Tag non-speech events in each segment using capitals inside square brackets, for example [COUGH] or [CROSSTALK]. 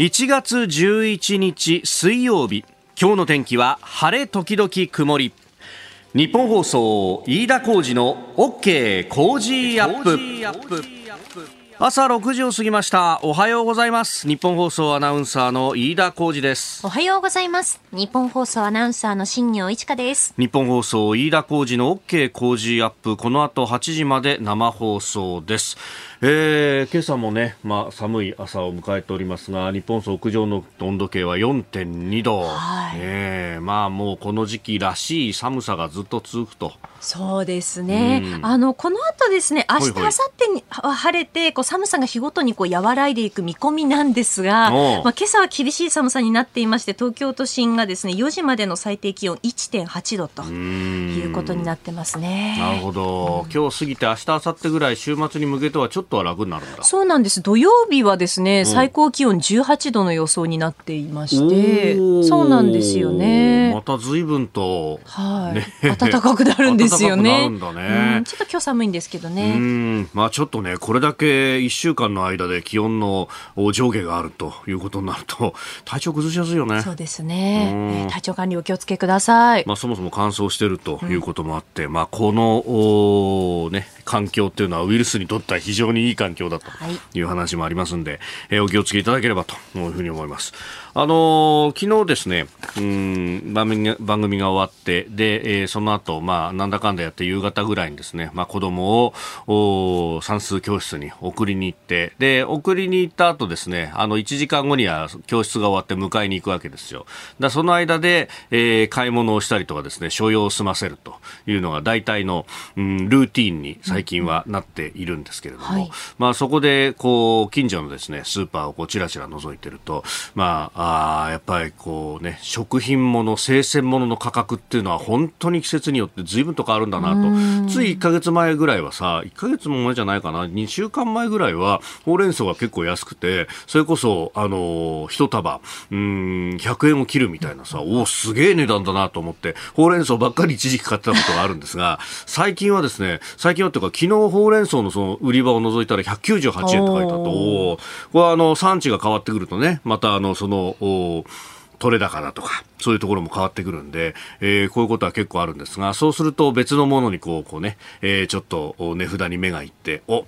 1月11日水曜日。今日の天気は晴れ時々曇り。日本放送飯田浩二の OK 工事アップ。朝6時を過ぎました。おはようございます。日本放送アナウンサーの飯田浩二です。おはようございます。日本放送アナウンサーの新業一華です。日本放送飯田浩二の OK 工事アップ。この後8時まで生放送です。えー、今朝もね、まあ、寒い朝を迎えておりますが日本屋上の温度計は4.2度、はい。えー、まあもうこの時期らしい寒さがずっと続くとそうですね、うん、あのこの後ですね明日明後日に晴れてこう寒さが日ごとにこう和らいでいく見込みなんですが、まあ、今朝は厳しい寒さになっていまして東京都心がですね4時までの最低気温1.8度ということになってますね。なるほど、うん、今日過ぎて明日明後日ぐらい週末に向けてはちょっとは楽になるんだ。そうなんです。土曜日はですね、最高気温18度の予想になっていましてそうなんですよね。また随分と、はい、ね、暖かくなるんですよねね、うん、ちょっと今日寒いんですけどね。まあちょっとねこれだけ1週間の間で気温の上下があるということになると体調崩しやすいよね。そうですね、体調管理お気をつけください。まあそもそも乾燥してるということもあって、うん、まあこのおね環境っていうのはウイルスにとっては非常にいい環境だという話もありますんで、はい、えー、お気をつけいただければというふうに思います。あのー、昨日ですね、うん番組番組が終わって、で、えー、その後、まあ、なんだかんだやって夕方ぐらいにですね、まあ、子供を算数教室に送りに行って、で、送りに行った後ですね、あの、1時間後には教室が終わって迎えに行くわけですよ。だその間で、えー、買い物をしたりとかですね、所要を済ませるというのが大体の、うん、ルーティンに最近はなっているんですけれども、はい、まあ、そこで、こう、近所のですね、スーパーをこう、ちらちら覗いてると、まあ、あやっぱりこうね、食品物、生鮮物の価格っていうのは本当に季節によって随分と変わるんだなと。つい1ヶ月前ぐらいはさ、1ヶ月も前じゃないかな、2週間前ぐらいは、ほうれん草が結構安くて、それこそ、あの、一束、うん、100円を切るみたいなさ、おすげえ値段だなと思って、ほうれん草ばっかり一時期買ってたことがあるんですが、最近はですね、最近はというか、昨日ほうれん草のその売り場を除いたら198円って書いてあった。おこれはあの、産地が変わってくるとね、またあの、その、取れ高だとか、そういうところも変わってくるんで、えー、こういうことは結構あるんですが、そうすると別のものにこう、こうね、えー、ちょっと値札に目がいって、お、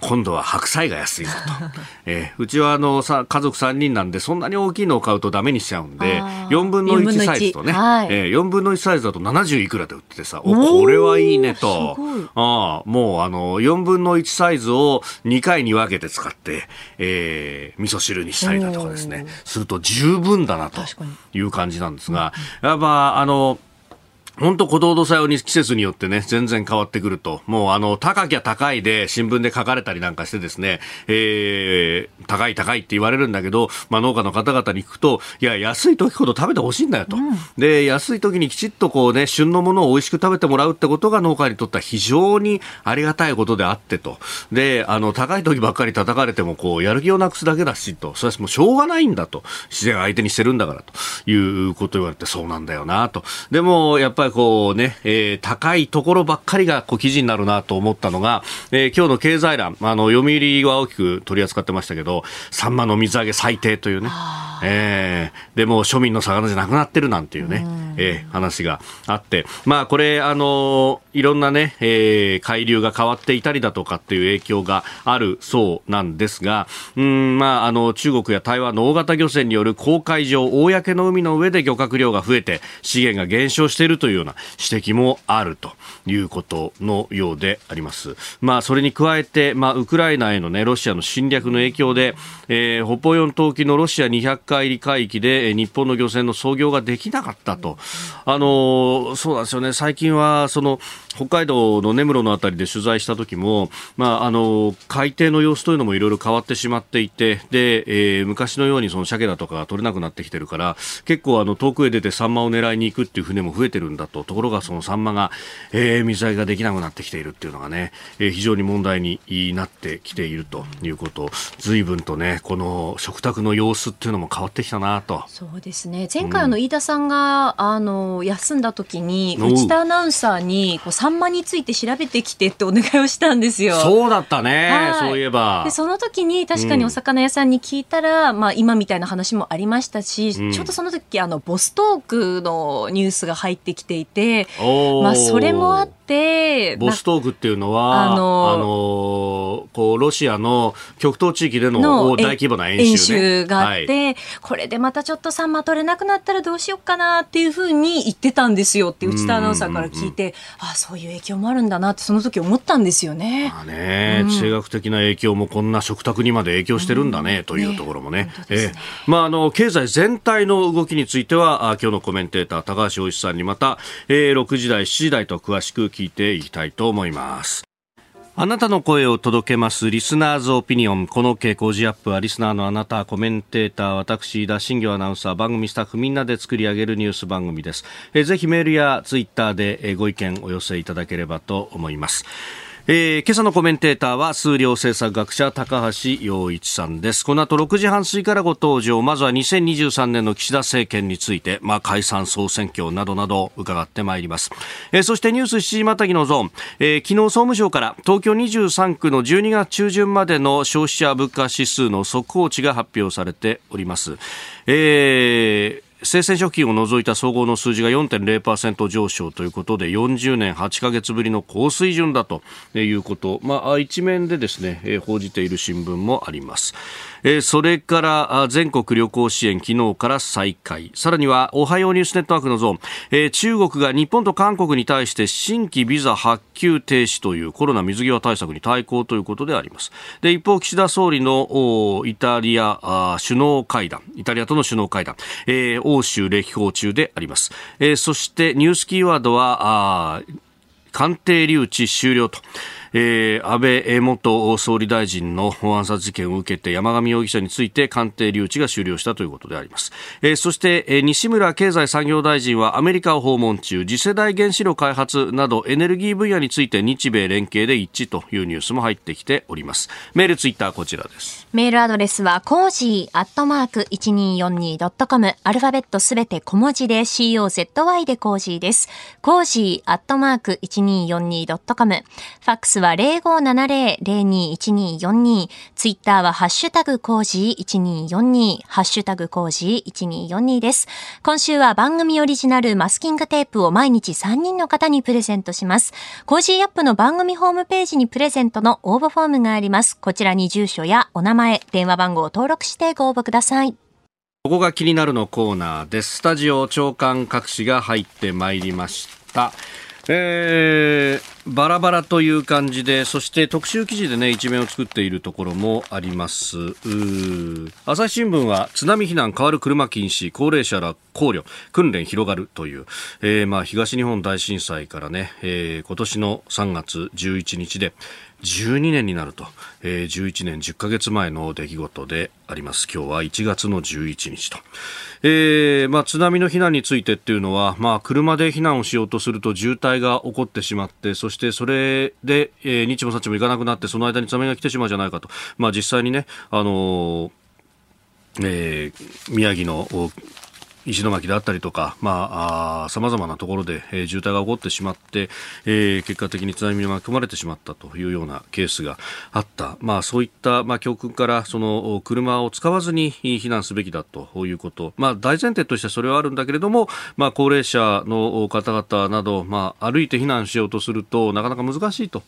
今度は白菜が安いぞと、[LAUGHS] えー、うちはあのさ家族3人なんでそんなに大きいのを買うとダメにしちゃうんで4分の1サイズとね、はい、えー、4分の1サイズだと70いくらで売っててさおこれはいいねと。あもうあの4分の1サイズを2回に分けて使って、えー、味噌汁にしたりだとかですね。すると十分だなという感じなんですが、やっぱあの本当、鼓動土用に季節によってね、全然変わってくると。もう、あの、高きゃ高いで新聞で書かれたりなんかしてですね、えー、高い高いって言われるんだけど、まあ、農家の方々に聞くと、いや、安い時ほど食べてほしいんだよと。うん、で、安い時にきちっとこうね、旬のものを美味しく食べてもらうってことが農家にとっては非常にありがたいことであってと。で、あの、高い時ばっかり叩かれても、こう、やる気をなくすだけだしと。それはもうしょうがないんだと。自然相手にしてるんだからということを言われて、そうなんだよなと。でも、やっぱりりこうね、えー、高いところばっかりがこう記事になるなと思ったのが、えー、今日の経済欄、あの、読売は大きく取り扱ってましたけど、サンマの水揚げ最低というね、えー、でも庶民の魚じゃなくなってるなんていうね、うえー、話があって、まあこれ、あのいろんなね、えー、海流が変わっていたりだとかっていう影響があるそうなんですが、うん、まああの、中国や台湾の大型漁船による公海上、公の海の上で漁獲量が増えて、資源が減少しているというような指摘もあるということのようであります。まあそれに加えて、まあウクライナへのね、ロシアの侵略の影響で、えー、北方四島沖のロシア200海里海域で日本の漁船の操業ができなかったと。あの、そうなんですよね。最近は、その、北海道の根室のあたりで取材した時も、まあ、あの、海底の様子というのもいろいろ変わってしまっていて、で、えー、昔のようにその鮭だとかが取れなくなってきてるから、結構あの、遠くへ出てサンマを狙いに行くっていう船も増えてるんだと。ところがそのサンマが、えー、水揚げができなくなってきているっていうのがね、えー、非常に問題になってきているということ。随分とね、この食卓の様子っていうのも変わってきたなと。そうですね。前回の、飯田さんが、うん、ああの休んだ時に内田アナウンサーにこうサンマについて調べてきてってお願いをしたんですよ。そうだったね、はい、そういえば。でその時に確かにお魚屋さんに聞いたら、うん、まあ今みたいな話もありましたし、うん、ちょうどその時あのボストークのニュースが入ってきていて、まあそれもあって。ボストークっていうのは、あのあのこうロシアの極東地域での大規模な演習、ね,、演習があって、はい、これでまたちょっとサンマ取れなくなったらどうしようかなっていうふうに言ってたんですよって内田アナウンサーから聞いて、ああそういう影響もあるんだなってその時思ったんですよね。まあね、地政学的な影響もこんな食卓にまで影響してるんだね、というところもね。ねえまああの経済全体の動きについてはあ今日のコメンテーター高橋洋一さんにまた、えー、6時台7時台と詳しく聞いていきたいと思います。あなたの声を届けますリスナーズオピニオン。この傾向時アップはリスナーのあなた、コメンテーター、私、田新業アナウンサー、番組スタッフみんなで作り上げるニュース番組です。えぜひメールやツイッターでご意見お寄せいただければと思います。えー、今朝のコメンテーターは数量政策学者高橋洋一さんです。この後6時半過ぎからご登場。まずは2023年の岸田政権について、まあ、解散総選挙などなど伺ってまいります、えー、そしてニュース7時またぎのゾーン、えー、昨日総務省から東京23区の12月中旬までの消費者物価指数の速報値が発表されております、えー生鮮食品を除いた総合の数字が4.0%上昇ということで40年8か月ぶりの高水準だということ、まあ、一面でですね報じている新聞もあります。え、それから全国旅行支援昨日から再開。さらにはおはようニュースネットワークのゾーン、え、中国が日本と韓国に対して新規ビザ発給停止というコロナ水際対策に対抗ということであります。で一方岸田総理のイタリア首脳会談。イタリアとの首脳会談、え、欧州歴訪中であります、え、そしてニュースキーワードは鑑定留置終了と。えー、安倍元総理大臣の暗殺事件を受けて山上容疑者について鑑定留置が終了したということであります、えー、そして、えー、西村経済産業大臣はアメリカを訪問中次世代原子炉開発などエネルギー分野について日米連携で一致というニュースも入ってきております。メールツイッターこちらです。メールアドレスはコージーアットマーク 1242.com アルファベットすべて小文字で COZY でコージーですコージーアットマーク 1242.com ファックスは0570-021242。ツイッターはハッシュタグコージー1242。ハッシュタグコージー1242です。今週は番組オリジナルマスキングテープを毎日3人の方にプレゼントします。コージーアップの番組ホームページにプレゼントの応募フォームがあります。こちらに住所やお名前、電話番号を登録してご応募ください。ここが気になるのコーナーです。スタジオ長官各紙が入ってまいりました。えー、バラバラという感じで、そして特集記事でね、一面を作っているところもあります。朝日新聞は津波避難変わる車禁止、高齢者ら考慮、訓練広がるという、えー、まあ東日本大震災からね、えー、今年の3月11日で、12年になると、えー、11年10ヶ月前の出来事であります。今日は1月の11日と、えーまあ、津波の避難についてっていうのは、まあ、車で避難をしようとすると渋滞が起こってしまってそしてそれで、えー、日もさちも行かなくなってその間に津波が来てしまうじゃないかと、まあ、実際にね、あのーえー、宮城の石巻であったりとか、まあ、さまざまなところで、えー、渋滞が起こってしまって、えー、結果的に津波に巻き込まれてしまったというようなケースがあった。まあ、そういった、まあ、教訓から、その、車を使わずに避難すべきだということ。まあ、大前提としてそれはあるんだけれども、まあ、高齢者の方々など、まあ、歩いて避難しようとすると、なかなか難しいと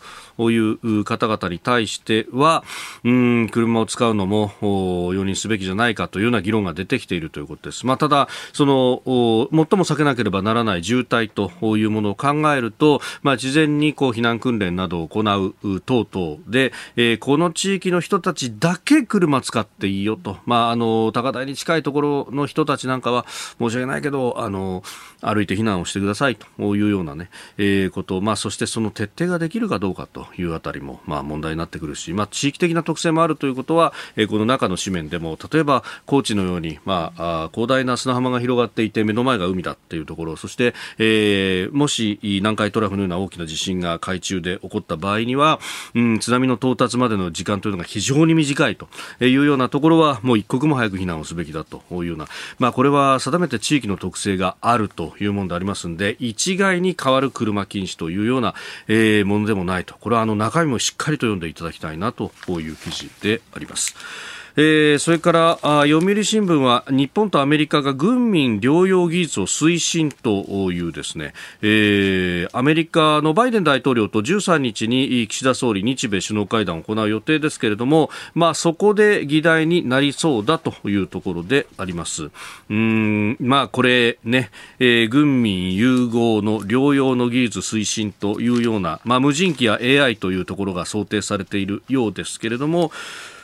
いう方々に対しては、うん、車を使うのも容認すべきじゃないかというような議論が出てきているということです。まあ、ただ、その最も避けなければならない渋滞というものを考えると、まあ、事前にこう避難訓練などを行う等々で、えー、この地域の人たちだけ車使っていいよと、まあ、あの高台に近いところの人たちなんかは申し訳ないけどあの歩いて避難をしてくださいというようなね、えー、こと、まあ、そしてその徹底ができるかどうかというあたりも、まあ、問題になってくるし、まあ、地域的な特性もあるということは、えー、この中の紙面でも例えば高知のように、まあ、広大な砂浜がが広がっていて目の前が海だっていうところそして、えー、もし南海トラフのような大きな地震が海中で起こった場合には、うん、津波の到達までの時間というのが非常に短いというようなところはもう一刻も早く避難をすべきだというような、まあ、これは定めて地域の特性があるというものでありますので一概に変わる車禁止というような、えー、ものでもないとこれはあの中身もしっかりと読んでいただきたいなという記事であります。えー、それからあ読売新聞は日本とアメリカが軍民療養技術を推進というですね、えー、アメリカのバイデン大統領と13日に岸田総理日米首脳会談を行う予定ですけれども、まあ、そこで議題になりそうだというところであります。うんまあこれね、えー、軍民融合の療養の技術推進というような、まあ、無人機や AI というところが想定されているようですけれども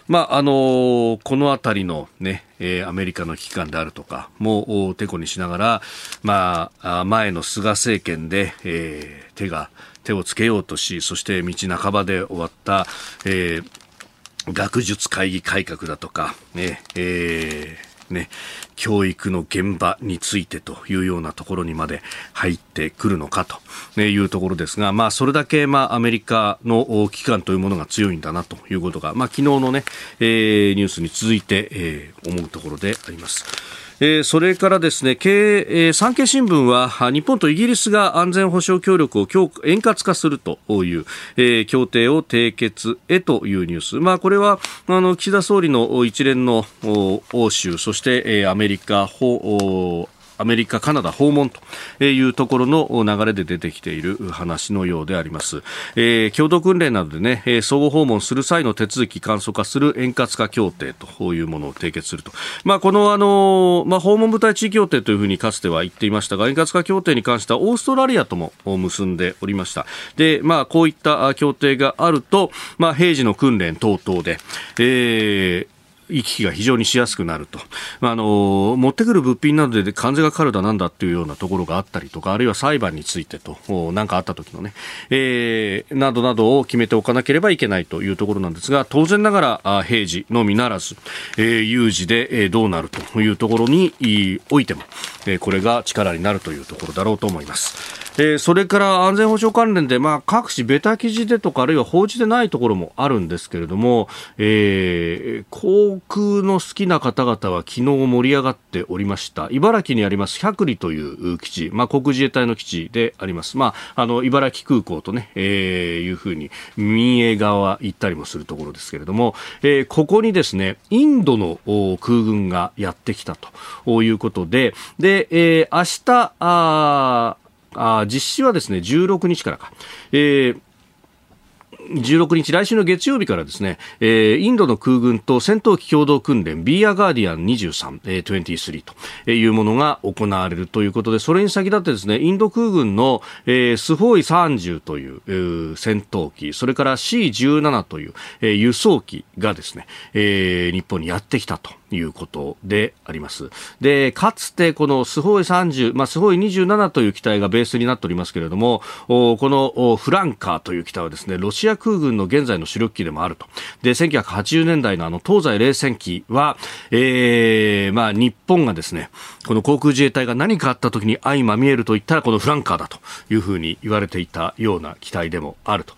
まああのこの辺りのね、えー、アメリカの危機感であるとかもてこにしながら、まあ、前の菅政権で、えー、手が手をつけようとしそして道半ばで終わった、えー、学術会議改革だとか、ねえーね、教育の現場についてというようなところにまで入ってくるのかというところですが、まあ、それだけ、まあ、アメリカの機関というものが強いんだなということが、まあ、昨日のね、えー、ニュースに続いて、えー、思うところであります。えー、それからですね、経えー、産経新聞は日本とイギリスが安全保障協力を強円滑化するという、えー、協定を締結へというニュース。まあ、これはあの岸田総理の一連の欧州、そして、えー、アメリカ、アメリカ、カナダ訪問というところの流れで出てきている話のようであります。えー、共同訓練などでね、相互訪問する際の手続き簡素化する円滑化協定というものを締結すると。まあ、このあの、まあ、訪問部隊地位協定というふうにかつては言っていましたが、円滑化協定に関してはオーストラリアとも結んでおりました。で、まあ、こういった協定があると、まあ、平時の訓練等々で、えー、行き来が非常にしやすくなると、まあ、あの持ってくる物品などで関税がかかるだなんだっていうようなところがあったりとかあるいは裁判についてと何かあった時のね、えー、などなどを決めておかなければいけないというところなんですが当然ながら平時のみならず、えー、有事でどうなるというところにおいても、えー、これが力になるというところだろうと思います。えー、それから安全保障関連で、まあ、各紙ベタ記事でとかあるいは報じてないところもあるんですけれども、えー、航空の好きな方々は昨日盛り上がっておりました。茨城にあります百里という基地、まあ、航空自衛隊の基地であります、まあ、あの茨城空港とね、えー、いうふうに民営側は行ったりもするところですけれども、えー、ここにですねインドの空軍がやってきたと。いうことでで、えー、明日ああ実施はですね16日からか、えー16日、来週の月曜日からですね、えー、インドの空軍と戦闘機共同訓練、ビーアガーディアン23、えー、23というものが行われるということで、それに先立ってですね、インド空軍の、えー、スホーイ30という、えー、戦闘機、それから C17 という、えー、輸送機がですね、えー、日本にやってきたと。いうことであります。で、かつてこのスホイ30、まあ、スホイ27という機体がベースになっておりますけれども、このフランカーという機体はですね、ロシア空軍の現在の主力機でもあると。で、1980年代のあの東西冷戦期は、えー、まあ、日本がですね、この航空自衛隊が何かあった時に相まみえると言ったらこのフランカーだというふうに言われていたような機体でもあると。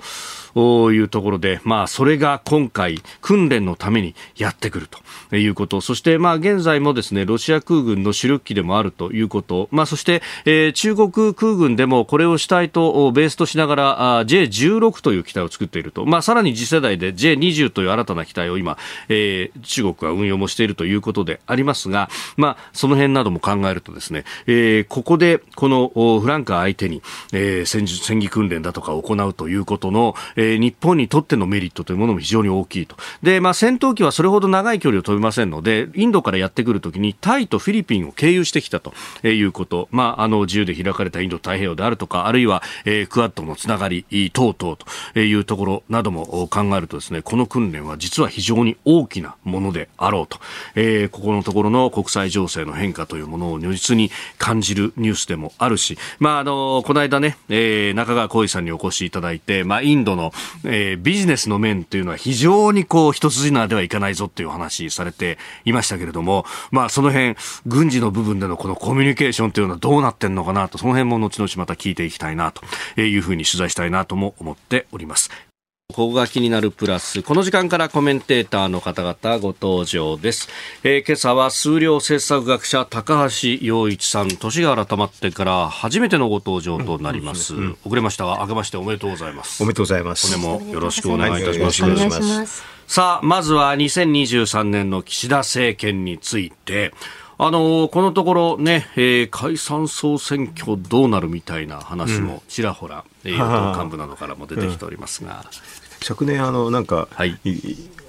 いうところで、まあ、それが今回、訓練のためにやってくるということ、そして、まあ、現在もですね、ロシア空軍の主力機でもあるということ、まあ、そして、えー、中国空軍でもこれを主体とベースとしながら、J16 という機体を作っていると、まあ、さらに次世代で J20 という新たな機体を今、えー、中国は運用もしているということでありますが、まあ、その辺なども考えるとですね、えー、ここで、このフランカー相手に、えー、戦術、戦技訓練だとかを行うということの、ええー、日本にとってのメリットというものも非常に大きいと。で、まあ、戦闘機はそれほど長い距離を飛びませんので、インドからやってくるときにタイとフィリピンを経由してきたということ、まあ、あの、自由で開かれたインド太平洋であるとか、あるいは、えー、クアッドのつながり等々というところなども考えるとですね、この訓練は実は非常に大きなものであろうと、えー、ここのところの国際情勢の変化というものを如実に感じるニュースでもあるし、まあ、あの、この間ね、えー、中川浩二さんにお越しいただいて、まあ、インドのえー、ビジネスの面というのは非常にこう一筋縄ではいかないぞという話されていましたけれども、まあその辺、軍事の部分でのこのコミュニケーションというのはどうなってんのかなと、その辺も後々また聞いていきたいなというふうに取材したいなとも思っております。ここが気になるプラス。この時間からコメンテーターの方々ご登場です。えー、今朝は数量政策学者高橋洋一さん、年が改まってから初めてのご登場となります。うんうんうん、遅れましたが、明けましておめでとうございます。おめでとうございます。本年もよろしくお願いいたします。よろしくお願いします。さあ、まずは2023年の岸田政権について、あのこのところね、えー、解散総選挙どうなるみたいな話もちらほら、うん、与党幹部などからも出てきておりますが。[LAUGHS] 昨年あのなんか、はい、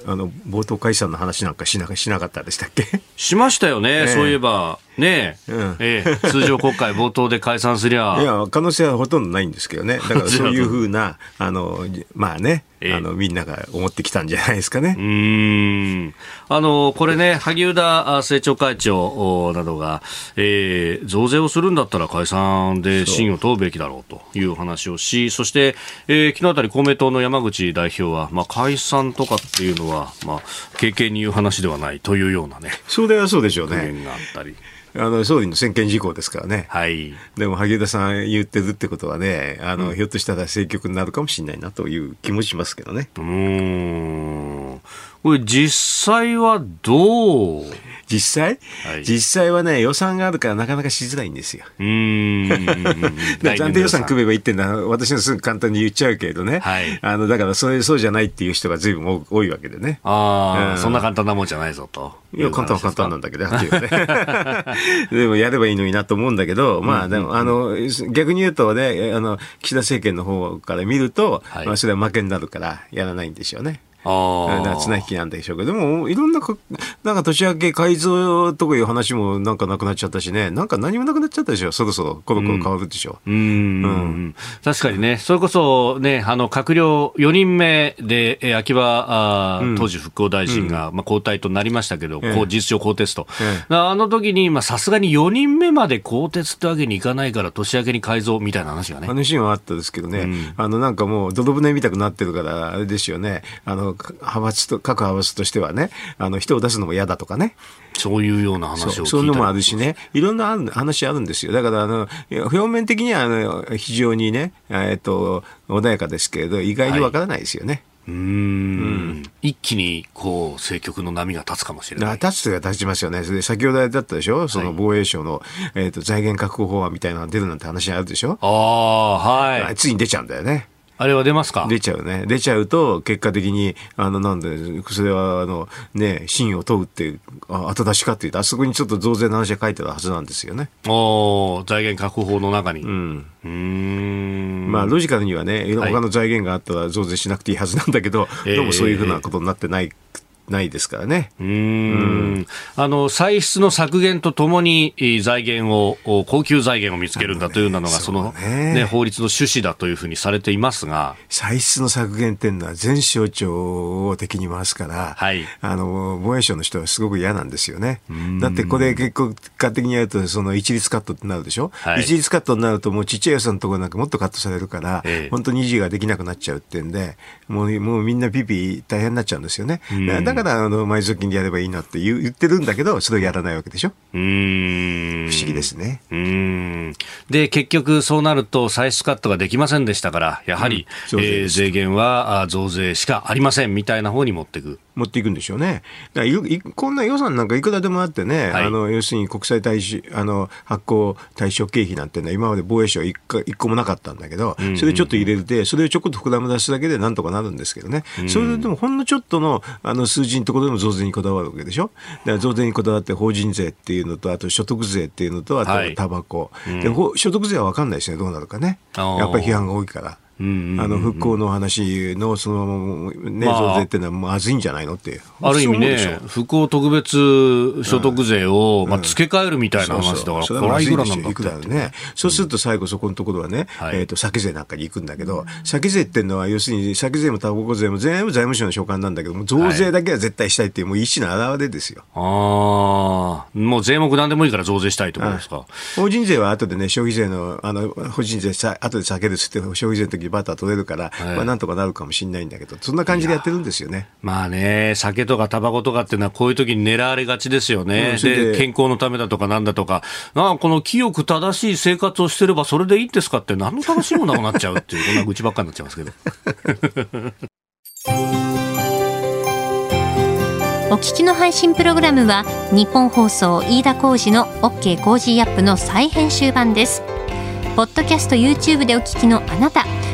あの冒頭解散の話なんかしなしなかったでしたっけ？[LAUGHS] しましたよね、えー、そういえば。ねえ、うん、えー、通常国会 [LAUGHS] 冒頭で解散すりゃ。いや可能性はほとんどないんですけどね。だから [LAUGHS] そういうふうなあのまあねあのみんなが思ってきたんじゃないですかね。うん。あのこれね、萩生田政調会長などが、えー、増税をするんだったら解散で信を問うべきだろうという話をし、そして、えー、昨日あたり公明党の山口代表は、まあ、解散とかっていうのは、まあ、経験に言う話ではないというようなね、それはそうでしょうね。があったり。あの総理の専権事項ですからね、はい、でも萩生田さん言ってるってことはねあの、うん、ひょっとしたら政局になるかもしれないなという気もしますけどね。うんこれ実際はどう？実際、はい、実際はね、予算があるからなかなかしづらいんですよ。うん。[LAUGHS] 暫定予算組めばいいってのは、私のすぐ簡単に言っちゃうけどね。はい。あの、だからそれ、そうじゃないっていう人がずいぶん多いわけでね。ああ、うん、そんな簡単なもんじゃないぞと。いや、簡単は簡単なんだけど。[LAUGHS] [LAUGHS] でもやればいいのになと思うんだけど、まあでも、あの、逆に言うとね、あの、岸田政権の方から見ると、はい、まあそれは負けになるからやらないんでしょうね。綱引きなんでしょうけど、でも、いろんななんか年明け改造とかいう話もなんかなくなっちゃったしね、なんか何もなくなっちゃったでしょ、そろそろコロコロ変わるでしょ。う。ん。うん、確かにね、それこそね、あの、閣僚4人目で、え秋葉あ、うん、当時復興大臣が、まあ、交代となりましたけど、こう事実上更迭と。あの時に、まあ、さすがに4人目まで更迭ってわけにいかないから、年明けに改造みたいな話がね。話はあったですけどね、あの、なんかもう、泥船みたくなってるから、あれですよね、あの、派閥と、各派閥としてはね、あの、人を出すのも嫌だとかね。そういうような話をそういうのもあるしね、いろんな話あるんですよ。だから、あの、表面的には、あの、非常にね、えっと、穏やかですけれど、意外にわからないですよね。はいうん、一気にこう政局の波が立つかもしれない。立つと立ちますよね。で先ほどだったでしょ、その防衛省の、えーと、財源確保法案みたいなのが出るなんて話あるでしょ？ああ、はい。ついに出ちゃうんだよね。あれは出ますか？出ちゃうね。出ちゃうと、結果的に、あの、なんで、それは、あの、ね、真を問うって、あ後出しかっていうと、あそこにちょっと増税の話が書いてあるはずなんですよね。お財源確保法の中に。うん。うんまあ、ロジカルにはね、他の財源があったら増税しなくていいはずなんだけど、はい、どうもそういうふうなことになってないないですからね。うんうん。あの歳出の削減とともに財源を高級財源を見つけるんだというようなのがそのね、ね、法律の趣旨だというふうにされていますが。歳出の削減っていうのは全省庁を敵に回すから、はい、あの防衛省の人はすごく嫌なんですよね。だってこれ結構果的にやるとその一律カットってなるでしょ、はい、一律カットになるともうちっちゃい予算のところなんかもっとカットされるから、ええ、本当に維持ができなくなっちゃうってんでもうもうみんなピピ大変になっちゃうんですよね。だからあの埋蔵金でやればいいなって言言ってるんだけど、それをやらないわけでしょ？うん。不思議ですね。うん。で、結局そうなると歳出カットができませんでしたから、やはり、うん、えー、税源は増税しかありませんみたいな方に持っていく。持っていくんでしょうね。だからこんな予算なんかいくらでもあってね、はい、あの要するに国際対あの発行対象経費なんてのは今まで防衛省一個一個もなかったんだけど、それちょっと入れて、それをちょこっと膨らむ出すだけでなんとかなるんですけどね、それでもほんのちょっとのあの数字のところでも増税にこだわるわけでしょ？だから増税にこだわって法人税っていうのと、あと所得税っていうのと、あとタバコ。はい、で所得税は分かんないですね、どうなるかね。やっぱり批判が多いから。あの復興の話のその、ね、増税っていうのはまずいんじゃないのって、あ、る意味ね、復興特別所得税を、まあ、付け替えるみたいな話だから、それはまずいなんだね。そうすると最後そこのところはね、えっと酒税なんかに行くんだけど、酒税っていうのは要するに酒税もタバコ税も全部財務省の所管なんだけども、増税だけは絶対したいっていう、もう意思の表れですよ。ああ、もう税目なんでもいいから増税したいってことですか？法人税は後でね、消費税の、あの、法人税さ、後で避けるっつって、消費税の時にバター取れるから、はい、まあなんとかなるかもしれないんだけど、そんな感じでやってるんですよね。まあね、酒とかタバコとかっていうのはこういう時に狙われがちですよね。うん、で、健康のためだとかなんだとか、あこの清く正しい生活をしてればそれでいいんですかって何の楽しみもなくなっちゃうっていう、こんな愚痴ばっかりになっちゃいますけど。[LAUGHS] お聞きの配信プログラムはニッポン放送飯田浩司の OK コージーアップの再編集版ですポッドキャスト YouTube でお聞きのあなた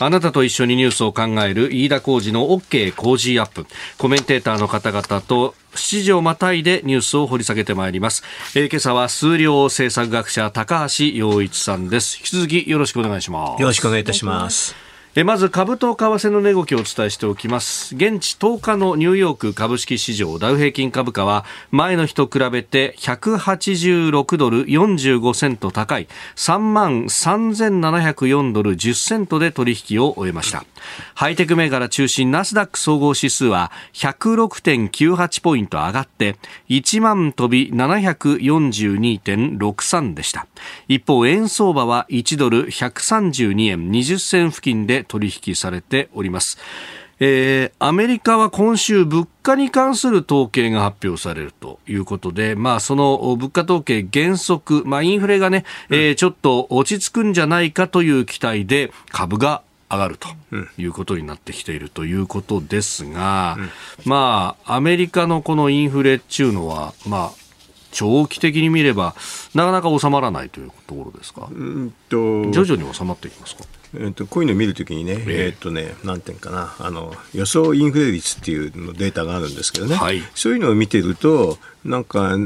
あなたと一緒にニュースを考える飯田浩二の OK 工事アップ。コメンテーターの方々と7時をまたいでニュースを掘り下げてまいります。えー、今朝は数量政策学者高橋洋一さんです。引き続きよろしくお願いします。よろしくお願いいたします。えまず株と為替の値動きをお伝えしておきます。現地10日のニューヨーク株式市場ダウ平均株価は前の日と比べて186ドル45セント高い3万3704ドル10セントで取引を終えました。ハイテク銘柄中心ナスダック総合指数は106.98ポイント上がって1万飛び742.63でした。一方円相場は1ドル132円20銭付近で取引されております。えー、アメリカは今週物価に関する統計が発表されるということで、まあ、その物価統計原則、まあ、インフレがね、うん、えー、ちょっと落ち着くんじゃないかという期待で株が上がるということになってきているということですが、うん、まあ、アメリカのこのインフレっていうのは、まあ、長期的に見れば、なかなか収まらないというところですか、うんと。徐々に収まっていきますか？えーと、こういうのを見るときにね、えー、えー、とね、なんていうかな、あの予想インフレ率っていうのデータがあるんですけどね、はい、そういうのを見てると、なんか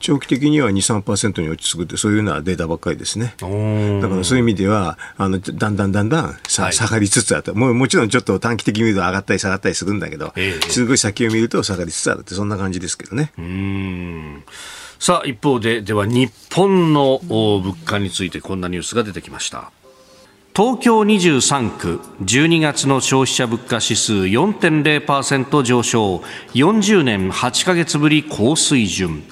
長期的には2、3%に落ち着くって、そういうようなデータばっかりですね。だからそういう意味では、あのだんだんだんだん下がりつつあると、もうもちろんちょっと短期的に見ると上がったり下がったりするんだけど、えー、すごい先を見ると下がりつつあるって、そんな感じですけどね。うん。さあ、一方で、では日本の物価についてこんなニュースが出てきました。東京23区12月の消費者物価指数4.0%上昇。40年8ヶ月ぶり高水準。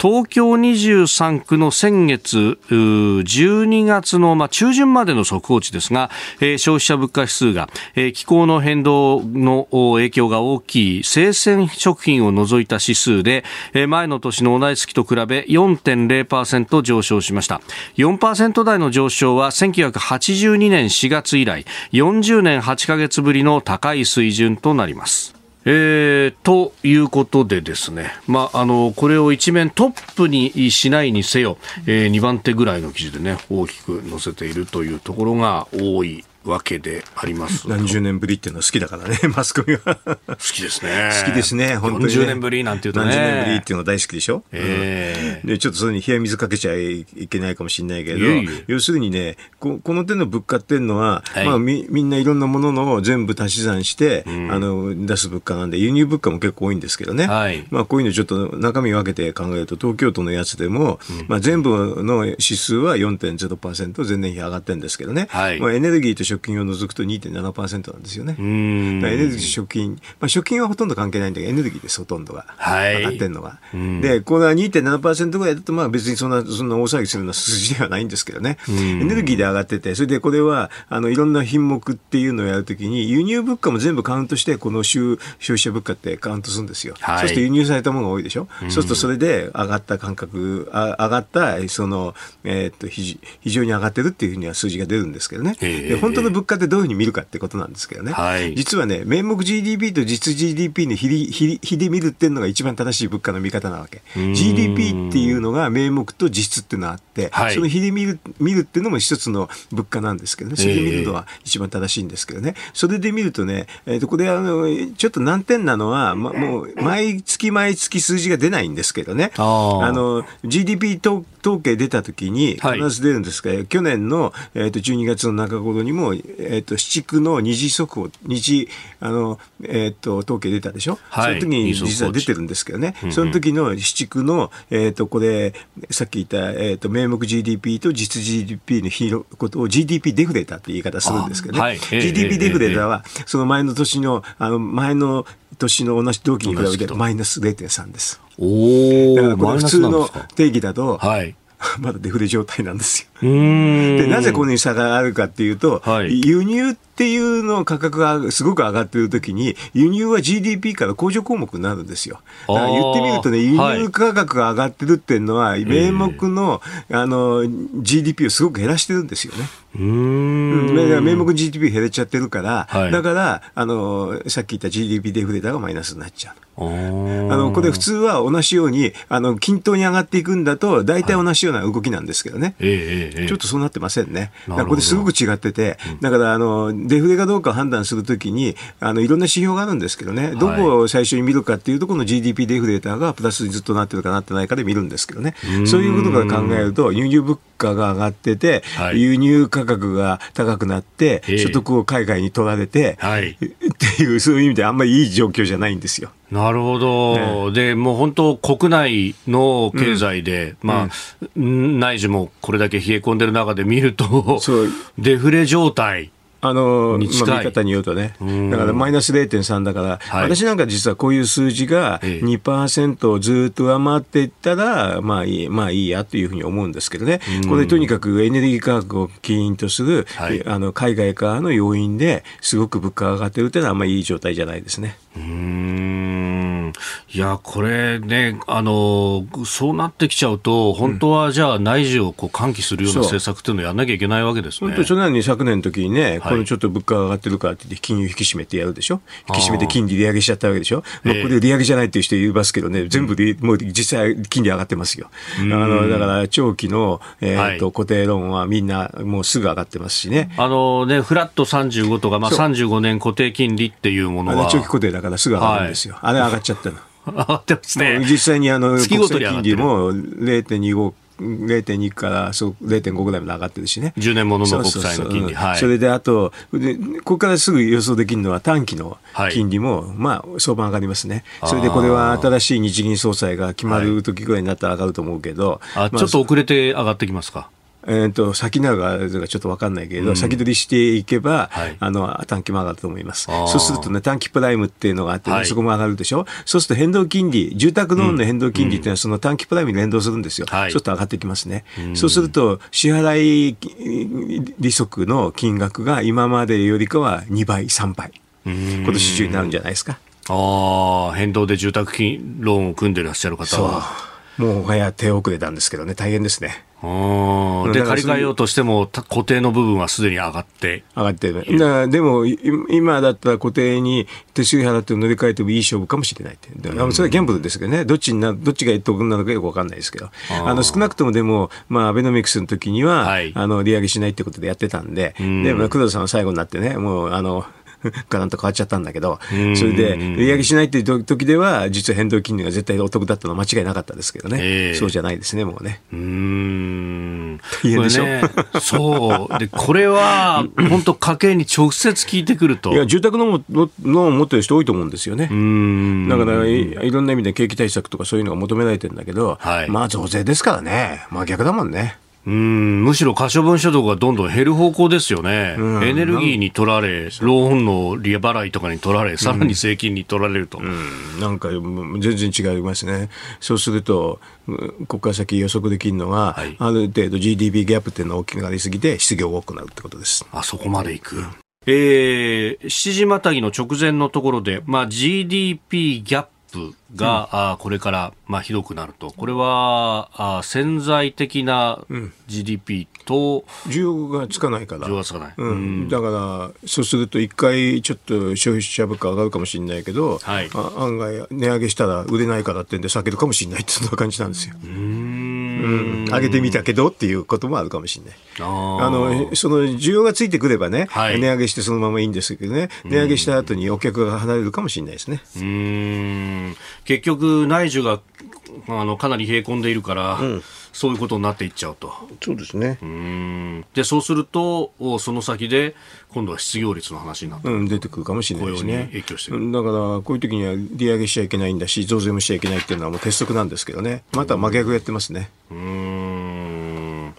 東京23区の先月12月の、中旬までの速報値ですが、消費者物価指数が、気候の変動の影響が大きい生鮮食品を除いた指数で、前の年の同じ月と比べ4.0%上昇しました。4%台の上昇は1982年4月以来40年8ヶ月ぶりの高い水準となります。えー、ということでですね、まあ、あのこれを一面トップにしないにせよ、えー、2番手ぐらいの記事でね大きく載せているというところが多いわけであります。何十年ぶりっていうのは好きだからね、[LAUGHS] マスコミは。好きですね。好きですね、本当に、ね。40年ぶりなんていうとね。何十年ぶりっていうの大好きでしょ、えー、で、ちょっとそれに冷や水かけちゃいけないかもしれないけど、要するにねこ、この手の物価っていうのは、はい、まあみ、みんないろんなものの全部足し算して、うん、あの出す物価なんで、輸入物価も結構多いんですけどね、はい、まあ、こういうのちょっと中身分けて考えると、東京都のやつでも、うん、まあ、全部の指数は4.0%前年比上がってるんですけどね、はい、まあ、エネルギーと食品を除くと2.7%なんですよね。エネルギー、食品、まあ、食品はほとんど関係ないんだけど、エネルギーです、ほとんどが。はい、上がってるのが。で、これは2.7%ぐらいだと、まあ別にそんな、そんな大騒ぎするような数字ではないんですけどね。エネルギーで上がってて、それでこれは、あの、いろんな品目っていうのをやるときに、輸入物価も全部カウントして、この週、消費者物価ってカウントするんですよ。はい、そして輸入されたものが多いでしょ。うそうするとそれで上がった感覚、あ上がった、その、えー、っと非、非常に上がってるっていうふうには数字が出るんですけどね。で本当当の物価ってどういうふうに見るかってことなんですけどね。はい、実はね、名目 GDP と実 GDP の比比比で見るっていうのが一番正しい物価の見方なわけ。GDP っていうのが名目と実質っていうのがあって、はい、その比で見る見るっていうのも一つの物価なんですけどね。それで見るのは一番正しいんですけどね。それで見るとね、えー、とこれあの、ちょっと難点なのは、ま、もう毎月毎月数字が出ないんですけどね。あの GDP 統統計出たときに必ず出るんですが、はい、去年の、えー、と12月の中頃にも、えー、と市区の二次速報、二次あの、えー、と統計出たでしょ、はい、その時に実は出てるんですけどね、その時の市区の、えー、とこれ、さっき言った、えー、と名目 GDP と実 GDP のことを GDP デフレーターって言い方するんですけどね、はい、GDP デフレーターは、その前の年の、あの前の年の同じ同期に比べてマイナス0.3です。おだからこれ普通の定義だと、はい、[LAUGHS] まだデフレ状態なんですよ。でなぜこの差があるかっていうと、はい、輸入っていうの価格がすごく上がってるときに、輸入は GDP から控除項目になるんですよ。だから言ってみるとね、輸入価格が上がってるっていうのは、名目のあの GDP をすごく減らしてるんですよね。うん。名目 GDP 減れちゃってるから、はい、だからあの、さっき言った GDP デフレーターがマイナスになっちゃう。あのこれ普通は同じようにあの均等に上がっていくんだと大体同じような動きなんですけどね、はい、ちょっとそうなってませんね。これすごく違ってて、だからあのデフレかどうか判断するときにあのいろんな指標があるんですけどね、どこを最初に見るかっていうとこの GDP デフレーターがプラスにずっとなってるかなってないかで見るんですけどね、そういうことから考えると輸入物価が上がってて、はい、輸入価格が高くなって、所得を海外に取られて、はい、っていうそういう意味であんまりいい状況じゃないんですよ。なるほど、ね、でもう本当、国内の経済で、うん、まあ、うん、内需もこれだけ冷え込んでる中で見ると、デフレ状態。あの、まあ、見方によるとね。だからマイナス0.3だから、はい、私なんか実はこういう数字が2%をずっと上回っていったら、まあいい、まあいいやというふうに思うんですけどね。これとにかくエネルギー価格を起因とする、はい、あの海外からの要因ですごく物価が上がってるというのはあんまりいい状態じゃないですね。うんいや、これね、あの、そうなってきちゃうと、本当はじゃあ内需をこう喚起するような政策っていうのをやらなきゃいけないわけですね。本当それなのに昨年の時にね、これちょっと物価が上がってるからって言って金融引き締めてやるでしょ。引き締めて金利利上げしちゃったわけでしょ。まあ、これ利上げじゃないっていう人いますけどね、全部で、もう実際金利上がってますよ。あの、だから長期の、えー、と、固定ローンはみんなもうすぐ上がってますしね。あのね、フラット35とか、まあ35年固定金利っていうものは。長期固定だからすぐ上がるんですよ。はい、あれ上がっちゃったの。上がってますね。実際にあの、国際金利も0.25 0.2からそう0.5ぐらいまで上がってるしね。10年ものの国債の金利。それであとで、ここからすぐ予想できるのは短期の金利も、はい、まあ、相場上がりますね。それでこれは新しい日銀総裁が決まる時ぐらいになったら上がると思うけど。はい、あちょっと遅れて上がってきますか？えーと、先なるかちょっと分かんないけれど、うん、先取りしていけば、はい、あの短期も上がると思います。そうするとね、短期プライムっていうのがあって、ねはい、そこも上がるでしょ、そうすると変動金利、住宅ローンの変動金利っていうのは、その短期プライムに連動するんですよ、はい、ちょっと上がってきますね。そうすると、支払い利息の金額が今までよりかは2倍、3倍、今年中になるんじゃないですか？あ変動で住宅金ローンを組んでいらっしゃる方は。もうはや手遅れなんですけどね、大変ですね。で、借り換えようとしても、固定の部分はすでに上がって上がってる。だでも、今だったら固定に手数料払って乗り換えてもいい勝負かもしれないって。それはギャンブルですけどね、どっちにな、どっちが得なのかよくわかんないですけど。あの、少なくともでも、まあ、アベノミクスの時には、はい、あの、利上げしないってことでやってたんで、で、工藤さんは最後になってね、もう、あの、ガランと変わっちゃったんだけど、それで、利上げしないっていう時では、実は変動金利が絶対お得だったのは間違いなかったですけどね、えー、そうじゃないですね、もうね。うん。大変でしょ、ね、そう。で、これは本当、家計に直接効いてくると。いや、住宅のの持ってる人多いと思うんですよね。だからい、いろんな意味で景気対策とかそういうのが求められてるんだけど、はい、まあ増税ですからね、まあ逆だもんね。うんむしろ可処分所得がどんどん減る方向ですよね、うん、エネルギーに取られ、ローンの利払いとかに取られ、さらに税金に取られると、うん。うん、なんか全然違いますね、そうすると、ここから先予測できるのは、はい、ある程度 GDP ギャップっていうのは大きくなりすぎて、失業が多くなるってことです。あそこまでいく、えー、7時またぎの直前のところで、まあ、GDP ギャッププが、うん、あこれから、まあ、ひどくなると、これはあ潜在的な GDP と、需要がつかないから、需要がつかない、うん、だから、そうすると、一回ちょっと消費者物価上がるかもしれないけど、はい、あ案外、値上げしたら売れないからってんで、避けるかもしれないってそんな感じなんですよ。うんうん、上げてみたけどっていうこともあるかもしれない。あのその需要がついてくればね、はい、値上げしてそのままいいんですけどね、値上げした後にお客が離れるかもしれないですね。うん。結局、内需があのかなり冷え込んでいるから、うん、そういうことになっていっちゃうと。そうですね。うんでそうすると、その先で今度は失業率の話になって、うん、出てくるかもしれないですね。影響してだからこういう時には利上げしちゃいけないんだし、増税もしちゃいけないっていうのはもう鉄則なんですけどね、また真逆やってますね。うん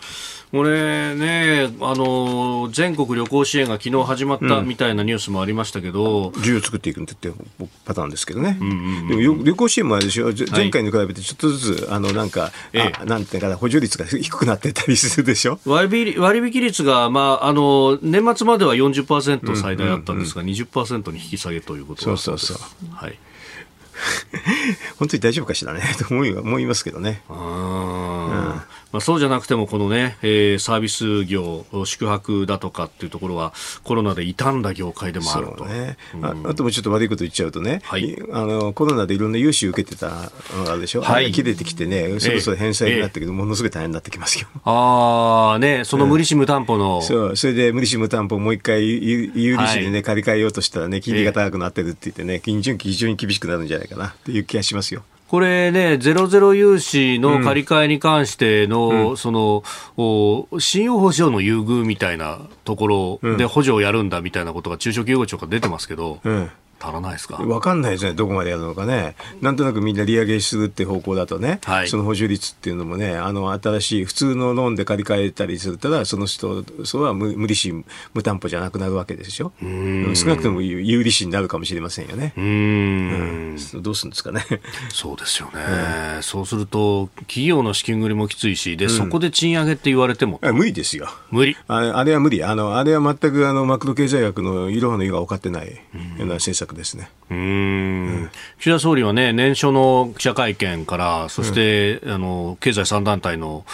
これね、あの、全国旅行支援が昨日始まったみたいなニュースもありましたけど、うん、需要作っていくってパターンですけどね。うんうんうん、でも旅行支援もあれでしょ、前回に比べてちょっとずつ、あの、なんか、ええ、なんていうかな、補助率が低くなってたりするでしょ？割引割引率が、まあ、あの、年末までは40%最大あったんですが、うんうんうん、20%に引き下げということそうそうそう。はい。[LAUGHS] 本当に大丈夫かしらね。と思い思いますけどね。あうんまあ、そうじゃなくてもこのね、えー、サービス業宿泊だとかっていうところはコロナで傷んだ業界でもあると、ね。うん、ああともちょっと悪いこと言っちゃうとね、はい、あのコロナでいろんな融資を受けてたのがあるでしょ、はい、切れてきてねそろそろ返済になったけど、えー、ものすごい大変になってきますよ。ああね。その無利子無担保の、うん、そう。それで無利子無担保もう一回有利子でね、はい、借り換えようとしたらね金利が高くなってるって言ってね金順期非常に厳しくなるんじゃないかなっていう気がしますよ。これね、ゼロゼロ融資の借り換えに関しての、うん、その、信用保証の優遇みたいなところで補助をやるんだみたいなことが中小企業庁から出てますけど、うん足らないですか？分かんないですね、どこまでやるのかね、なんとなくみんな利上げするって方向だとね、はい、その補助率っていうのもね、あの新しい普通のローンで借り換えたりすると、その人そは無無利子、無担保じゃなくなるわけですよ、少なくとも有利子になるかもしれませんよね。うん、どうするんですかね。そうですよね、うん、そうすると、企業の資金繰りもきついし、で、そこで賃上げって言われても、無理ですよ。無理。あれあれは無理。あの、あれは全くあのマクロ経済学のいろはの意が分かってないような政策ですね。うん、岸田総理はね、年初の記者会見から、そして、うん、あの経済3団体の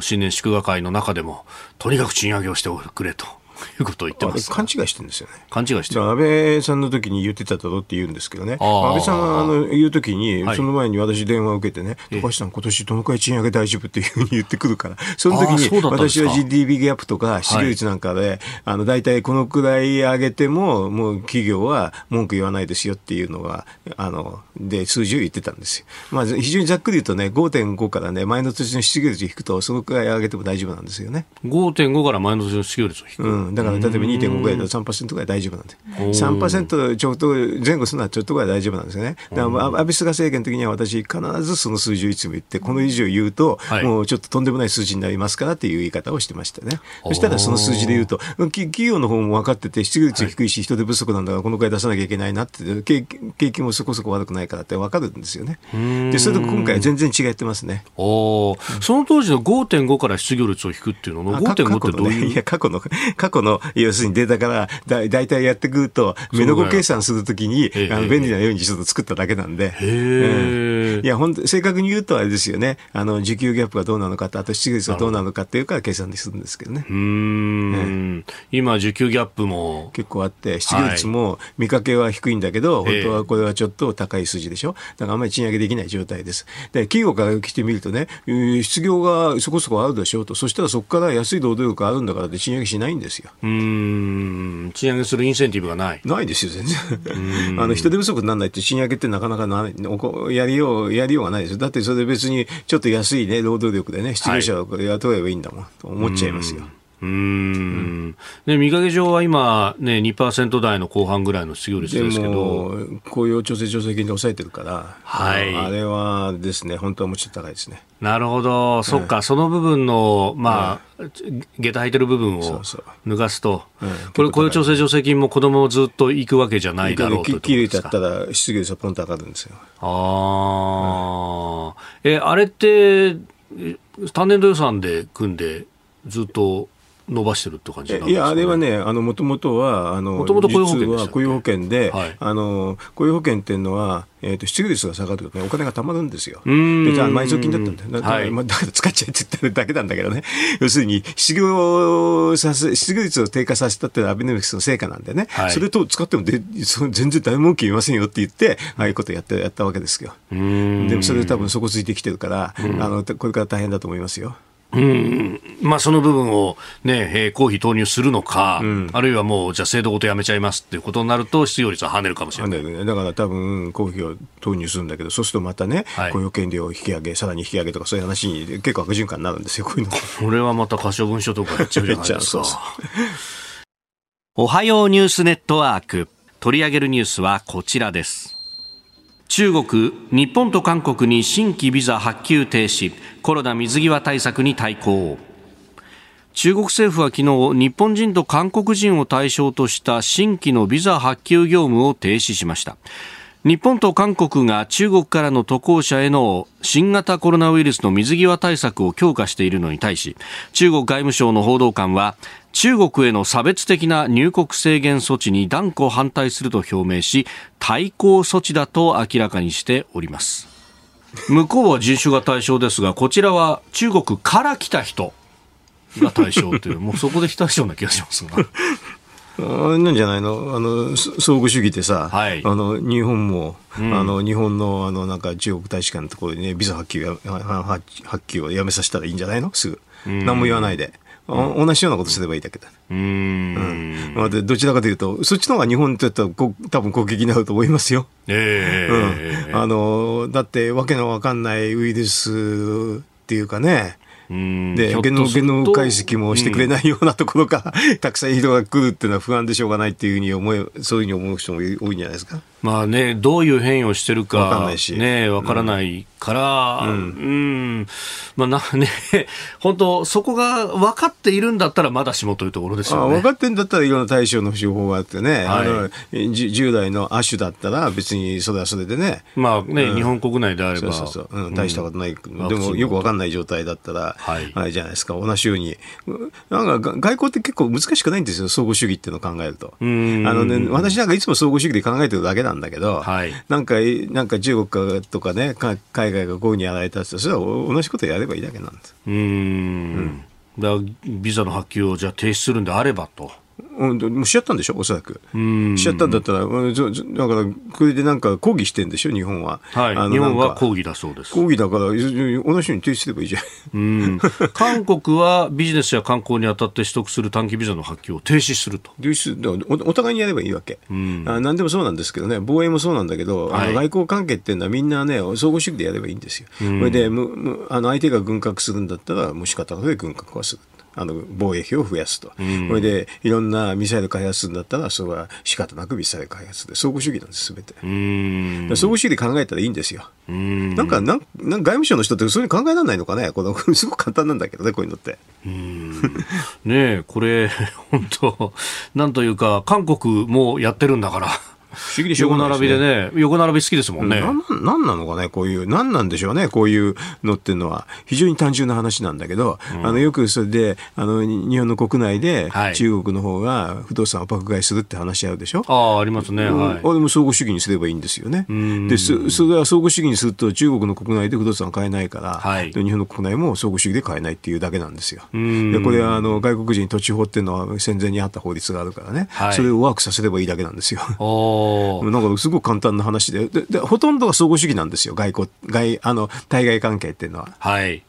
新年祝賀会の中でも、とにかく賃上げをしてくれと。いうことを言ってます勘違いしてるんですよね。勘違いしてる。安倍さんの時に言ってただろうって言うんですけどね。安倍さんがあの言う時に、その前に私電話を受けてね、高橋さん今年どのくらい賃上げ大丈夫？っていうふうに言ってくるから、その時に私は GDP ギャップとか失業率なんかで、あの大体このくらい上げても、もう企業は文句言わないですよっていうのが、あの、で数字を言ってたんですよ。まあ非常にざっくり言うとね、5.5からね、前の年の失業率を引くと、そのくらい上げても大丈夫なんですよね。5.5から前の年の失業率を引く。うん、だから例えば2.5ぐらいだと3%ぐらい大丈夫なんで、3%ちょっと前後するのはちょっとぐらい大丈夫なんですよね。だから安倍菅政権の時には私、必ずその数字をいつも言って、この以上言うと、もうちょっととんでもない数字になりますからっていう言い方をしてましたね。そしたらその数字で言うと、企業の方も分かってて、失業率低いし、人手不足なんだから、このくらい出さなきゃいけないなって、景気もそこそこ悪くないからって分かるんですよね。で、それと今回は全然違ってますね。おその当時の5.5から失業率を引くっていうのの5.5ってどういう、ね、いや過去の過去の要するにデータからだ大体やってくると目の子計算するときにあの便利なようにちょっと作っただけなんで、うん、いや本当正確に言うとあれですよね。あの需給ギャップがどうなのかとあと失業率がどうなのかっていうから計算にするんですけどね。うん、今需給ギャップも。結構あって失業率も見かけは低いんだけど、本当はこれはちょっと高い数字でしょ？だからあんまり賃上げできない状態です。で企業から来てみるとね失業がそこそこあるでしょ？うと。そしたらそこから安い労働力があるんだからって賃上げしないんですよ。うん賃上げするインセンティブがないないですよ、全然。あの人手不足にならないって賃上げってなかなかなやりよう、やりようがないですよ。だってそれ別にちょっと安いね、労働力でね、失業者を雇えばいいんだもん、と思っちゃいますよ。うん、ね、見かけ上は今、ね、2%台の後半ぐらいの失業率ですけど。雇用調整助成金で抑えてるから、はい、あれはですね本当はもうちょっと高いですね。なるほど、そっか、その部分の、まあ、下駄履いてる部分を抜かすと、これ、雇用調整助成金も子供もずっと行くわけじゃないだろうと。いうことですか。だったら失業率はポンと上がるんですよ。ああ、え、あれって、単年度予算で組んで、ずっと伸ばしてるって感じなんですか、ね、いや、あれはね、あの、もともとは、あの、もともと雇用保険は雇用保険で、はい、あの、雇用保険っていうのは、えーと、失業率が下がるとね、お金が貯まるんですよ。で、じゃあ埋蔵金だったんだよ。だから、はい、まあ、だから使っちゃえって言ってるだけなんだけどね。[LAUGHS] 要するに、失業させ、失業率を低下させたっていうのはアベノミクスの成果なんでね。はい、それと使ってもでそ全然大文句言いませんよって言って、ああいうことやってやったわけですよ。でもそれで多分底ついてきてるから、あの、これから大変だと思いますよ。うんまあ、その部分を、ねえー、公費投入するのか、うん、あるいはもう、じゃあ制度ごとやめちゃいますっていうことになると、失業率は跳ねるかもしれない、ね、だから多分、公費を投入するんだけど、そうするとまたね、はい、雇用権料を引き上げ、さらに引き上げとか、そういう話に結構悪循環になるんですよ、こういうの。これはまた可処分所とかやっちゃうじゃないですか。[LAUGHS] [LAUGHS] おはようニュースネットワーク。取り上げるニュースはこちらです。中国、日本と韓国に新規ビザ発給停止、コロナ水際対策に対抗。中国政府は昨日、日本人と韓国人を対象とした新規のビザ発給業務を停止しました。日本と韓国が中国からの渡航者への新型コロナウイルスの水際対策を強化しているのに対し中国外務省の報道官は中国への差別的な入国制限措置に断固反対すると表明し対抗措置だと明らかにしております。向こうは人種が対象ですがこちらは中国から来た人が対象という [LAUGHS] もうそこで非対称な気がしますが。あなんじゃないの？あの相互主義ってさ、はい、あの日本も、うん、あの日本のあのなんか中国大使館のところにねビザ発給や発給をやめさせたらいいんじゃないの？すぐ、何も言わないで。同じようなことすればいいだけだ。うん。うん、でどちらかというと、そっちの方が日本って言ったらこ多分攻撃になると思いますよ。ええー、うん。あの、だって、わけのわかんないウイルスっていうかね、でゲノゲノム解析もしてくれないようなところから、うん、たくさん人が来るっていうのは不安でしょうがないっていうふうに思いそういうふうに思う人も多いんじゃないですか。まあね、どういう変異をしてるか、わかんないし。ね、わからないから、うん、うん、まあな、ね、本当そこが分かっているんだったらまだしもというところですよね。分かってんだったらいろんな対処の手法があってね、はい、あの、従来の亜種だったら別にそれはそれでね。まあね、うん、日本国内であれば。そうそうそう、うん、大したことない。でもよく分かんない状態だったら、はい、あれじゃないですか、同じように。なんか外交って結構難しくないんですよ、相互主義っていうのを考えると。あのね、私なんかいつも相互主義で考えてるだけなんだけど、はい、なんか、なんか中国とかね、海外がこういうふうにやられたって、それは同じことやればいいだけなんです。うんうんだビザの発給をじゃあ停止するんであればと。うん、もうしちゃったんでしょ、おそらく。しちゃったんだったら、だから、これでなんか抗議してんでしょ、日本は。はい、日本は抗議だそうです。抗議だから、同じように停止すればいいじゃん。うん、[LAUGHS] 韓国はビジネスや観光にあたって取得する短期ビザの発給を停止すると。停止おお互いにやればいいわけ、うん、あ。何でもそうなんですけどね、防衛もそうなんだけど、はい、あの外交関係っていうのはみんなね、相互主義でやればいいんですよ。それでむむあの相手が軍拡するんだったら、もう仕方なくで軍拡はする。あの防衛費を増やすと、うん、それでいろんなミサイル開発するんだったら、それは仕方なくミサイル開発で、相互主義なんです、すべて。相互主義で考えたらいいんですよ。んなんかなん、なん外務省の人ってそういう考えられないのかね、この [LAUGHS] すごく簡単なんだけどね、こういうのって。ねこれ、[LAUGHS] 本当、なんというか、韓国もやってるんだから。不思議でしょうがない、ね、横並びでね、横並び好きですもんね。なんなのかね、こういう、なんなんでしょうね、こういうのっていうのは、非常に単純な話なんだけど、うん、あのよくそれであの、日本の国内で中国の方が不動産を爆買いするって話し合うでしょ？ああ、ありますね。はい、あでも相互主義にすればいいんですよね。でそ、それは相互主義にすると、中国の国内で不動産を買えないから、はい、日本の国内も相互主義で買えないっていうだけなんですよ。でこれはあの外国人土地法っていうのは戦前にあった法律があるからね、はい、それをワークさせればいいだけなんですよ。なんかすごく簡単な話ででで、ほとんどが相互主義なんですよ、外交、外、あの、対外関係っていうのは。はい。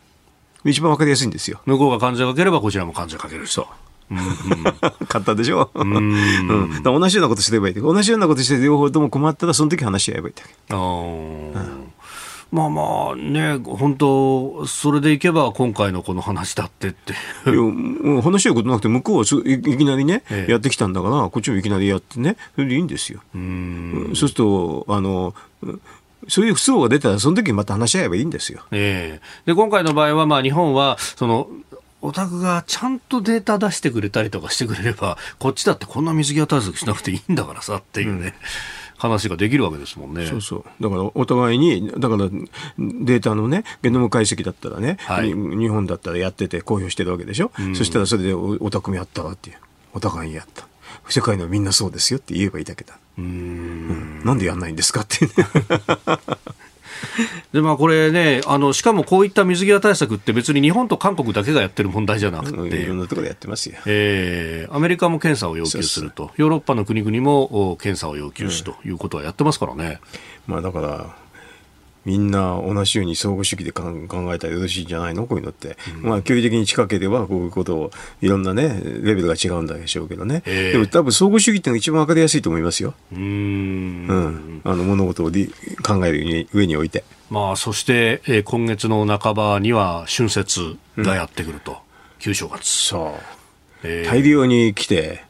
一番わかりやすいんですよ。向こうが関税かければ、こちらも関税かける。そう。うんうん、[LAUGHS] 簡単でしょ、うん、うん、同じようなことすればいい同じようなことして両方とも困ったらその時話し合えばいいだけあ、うんまあまあね、本当、それでいけば今回のこの話だってっていう話し合うことなくて、向こうはいきなりね、ええ、やってきたんだから、こっちもいきなりやってね、それでいいんですよ。うんそうすると、あの、そういう不都合が出たら、その時にまた話し合えばいいんですよ。ええで今回の場合は、まあ、日本はそのお宅がちゃんとデータ出してくれたりとかしてくれれば、こっちだってこんな水際対策しなくていいんだからさっていうね。うん話ができるわけですもんね。そうそう。だからお互いにだからデータのねゲノム解析だったらね、はい、日本だったらやってて公表してるわけでしょ、うん、そしたらそれでおお宅もやったわっていう。お互いにやった。世界のみんなそうですよって言えばいいだけだ。うん、なんでやんないんですかって、でまあ、これねあの、しかもこういった水際対策って別に日本と韓国だけがやってる問題じゃなくて、いろんなところでやってますよ、えー、アメリカも検査を要求すると、ヨーロッパの国々も検査を要求しということはやってますからね。まあ、だからみんな同じように相互主義で考えたらよろしいんじゃないの？こういうのって、うん、まあ距離的に近ければこういうことをいろんなねレベルが違うんでしょうけどね、えー、でも多分相互主義っていうのが一番わかりやすいと思いますよ。うん、あの物事を考える上において。まあ、そして、えー、今月の半ばには春節がやってくると、うん、旧正月。そう、えー、大量に来て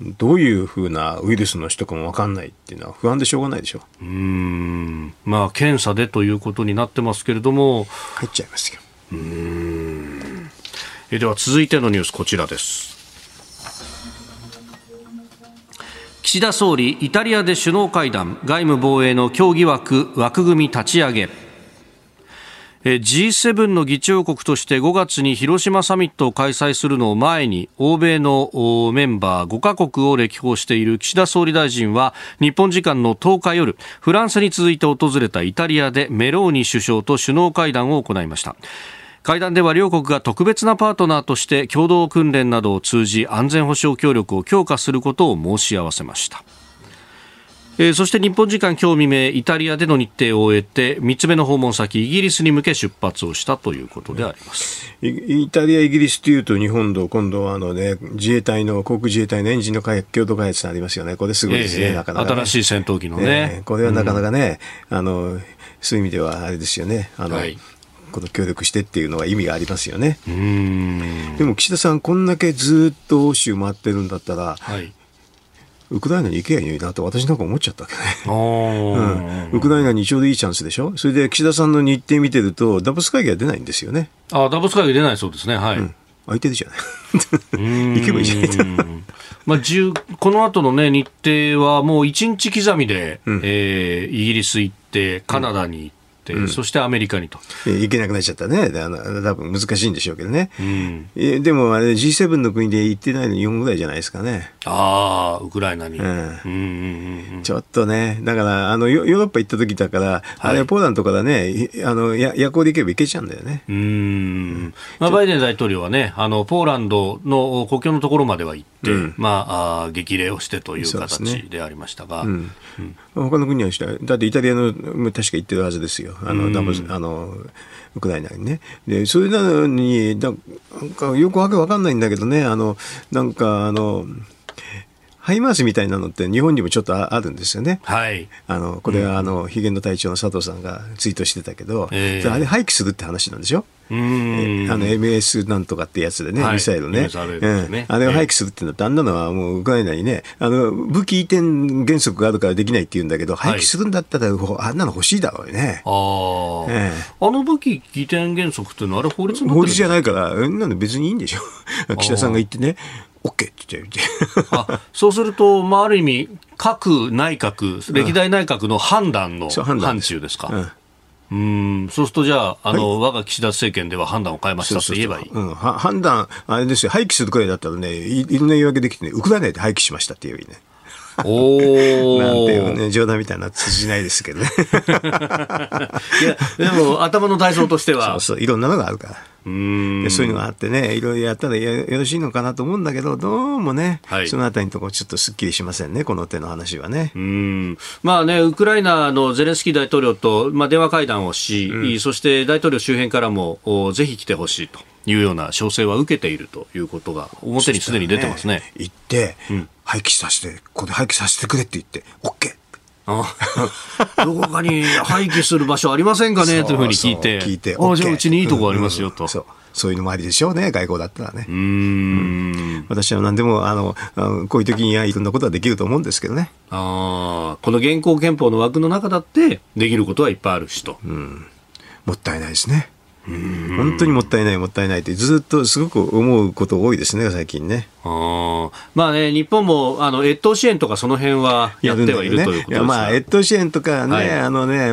どういうふうなウイルスの人かも分かんないっていうのは不安でしょうがないでしょうん。まあ検査でということになってますけれども。入っちゃいますよ。うん。えでは続いてのニュースこちらです。岸田総理イタリアで首脳会談外務防衛の協議枠枠組み立ち上げ G7 の議長国として5月に広島サミットを開催するのを前に欧米のメンバー5カ国を歴訪している岸田総理大臣は日本時間の10日夜フランスに続いて訪れたイタリアでメローニ首相と首脳会談を行いました。会談では両国が特別なパートナーとして共同訓練などを通じ安全保障協力を強化することを申し合わせました。えー、そして日本時間今日未明イタリアでの日程を終えて3つ目の訪問先イギリスに向け出発をしたということであります。イタリア、イギリスというと日本と今度はあの、ね、自衛隊の航空自衛隊のエンジンの共同開発ありますよね、これすごいですね、えー、なかなか、ね、新しい戦闘機のね、えー、これはなかなかね、うん、あのそういう意味ではあれですよね。あの、はい。この協力してっていうのは意味がありますよね。でも岸田さん、こんだけずっと欧州回ってるんだったら、はい、ウクライナに行けばいいなと私なんか思っちゃったけどね、[LAUGHS] うん、ウクライナにちょうどいいチャンスでしょ？それで岸田さんの日程見てるとダボス会議は出ないんですよね。あダボス会議出ないそうですね。はい、うん、空いてるじゃない。行けばいいじゃないまあ、この後のね日程はもう1日刻みで、うん、えー、イギリス行ってカナダに行って、うん、そしてアメリカにと。行けなくなっちゃったね。あの多分難しいんでしょうけどね。うん、でもあれ G7 の国で行ってないの日本ぐらいじゃないですかね。ああ、ウクライナに。ちょっとね、だからあのヨーロッパ行った時だから、はい、あれポーランドからね、あのや夜行で行けば行けちゃうんだよね。うん。まあ、バイデン大統領はね、あのポーランドの国境のところまでは行って、うん、まああ激励をしてという形でありましたが。他の国はだってイタリアの確か行ってるはずですよ。あの、ダムあのウクライナにね。で、それなのに、なんかよくわけわかんないんだけどね、あの、なんか、あの、ハイマースみたいなのって日本にもちょっとあるんですよね。はい。あの、これはあの、ヒゲの隊長の佐藤さんがツイートしてたけど、えー、あれ廃棄するって話なんでしょうん。あの MS なんとかってやつでね、はい、ミサイルね、ね。あれを廃棄するっていうのは、あんなのはもうウクライナにね、あの武器移転原則があるからできないって言うんだけど、廃棄するんだったら、あんなの欲しいだろうね。あ,、ええ、あの武器移転原則っていうのは、あれ法律法律じゃないから、なんで別にいいんでしょ。岸田さんが言ってね、OK って言ってあそうすると、まあ、ある意味、各内閣、歴代内閣の判断の範疇ですか。うんうんそうするとじゃあ、あの、はい、我が岸田政権では判断を変えましたと言えばいい。うん、判断、あれですよ、廃棄するくらいだったらね、いいろんな言い訳できてね、ウクライナで廃棄しましたって言えばいいね。お [LAUGHS] なんていうね、冗談みたいな通じないですけどね。[LAUGHS] いや、でも頭の体操としては。そうそう、いろんなのがあるから。うんそういうのがあってね、いろいろやったらよろしいのかなと思うんだけど、どうもね、はい、そのあたりのところ、ちょっとすっきりしませんね、この手の話はね。うんまあね、ウクライナのゼレンスキー大統領と、まあ、電話会談をし、うん、そして大統領周辺からも、ぜひ来てほしいと。いうような要請は受けているということが表にすでに出てますね。ね行って、うん、廃棄させて、ここで廃棄させてくれって言って、OK! [LAUGHS] どこかに廃棄する場所ありませんかね？というふうに聞いて、聞いてあじゃあうちにいいとこありますよと。そうそういうのもありでしょうね、外交だったらね。うん,、私は何でもあのこういう時にはいろんなことはできると思うんですけどね。あこの現行憲法の枠の中だってできることはいっぱいあるしと。うん、もったいないですね。本当にもったいないもったいないってずっとすごく思うこと多いですね最近ね。あまあね日本もあの越冬支援とかその辺はやってはいる、ね、ということですまあ越冬支援とかね、はい、あのね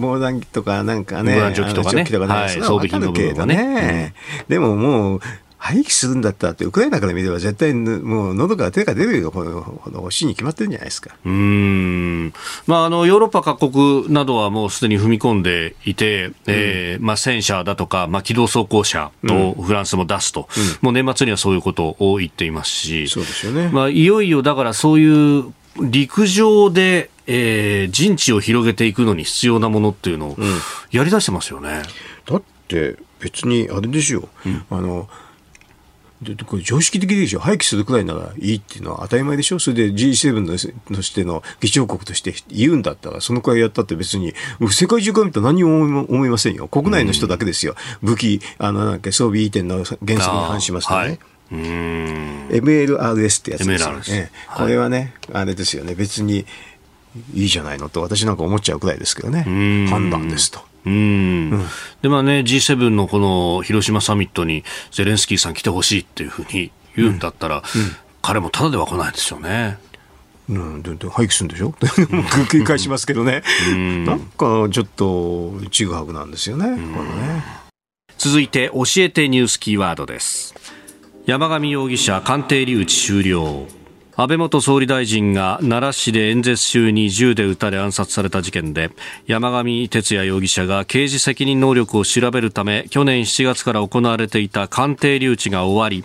防弾機とかなんかね防弾チョッキとかね、ねはい、装備品の部分はね、うん、でももう廃棄するんだったってウクライナから見れば絶対もう喉から手が出るよ。この欲しいに決まってるんじゃないですか。うん。まああのヨーロッパ各国などはもうすでに踏み込んでいて、うん、えー、まあ戦車だとかまあ機動装甲車をフランスも出すと、うん、もう年末にはそういうことを言っていますし。そうですよね。まあいよいよだからそういう陸上でえー、陣地を広げていくのに必要なものっていうのをやりだしてますよね。だって別にあれですよ、うん、あのでこれ常識的でしょ。廃棄するくらいならいいっていうのは当たり前でしょ。それで G7 のとしての議長国として言うんだったらそのくらいやったって別に世界中から見たら何も思いませんよ。国内の人だけですよ、武器あのなんか装備移転の原則に反しますとね。MLRS ってやつですよね、これはね、あれですよね。別にいいじゃないのと私なんか思っちゃうくらいですけどね。判断ですと。うん、でまあね G7 のこの広島サミットにゼレンスキーさん来てほしいっていうふうに言うんだったら、うん、彼もただでは来ないですよね。うん、でで廃棄するんでしょ？[LAUGHS] 繰り返しますけどね、うん、なんかちょっとちぐはぐなんですよね,、これね。続いて教えてニュースキーワードです。山上容疑者鑑定留置終了安倍元総理大臣が奈良市で演説中に銃で撃たれ暗殺された事件で山上徹也容疑者が刑事責任能力を調べるため去年7月から行われていた鑑定留置が終わり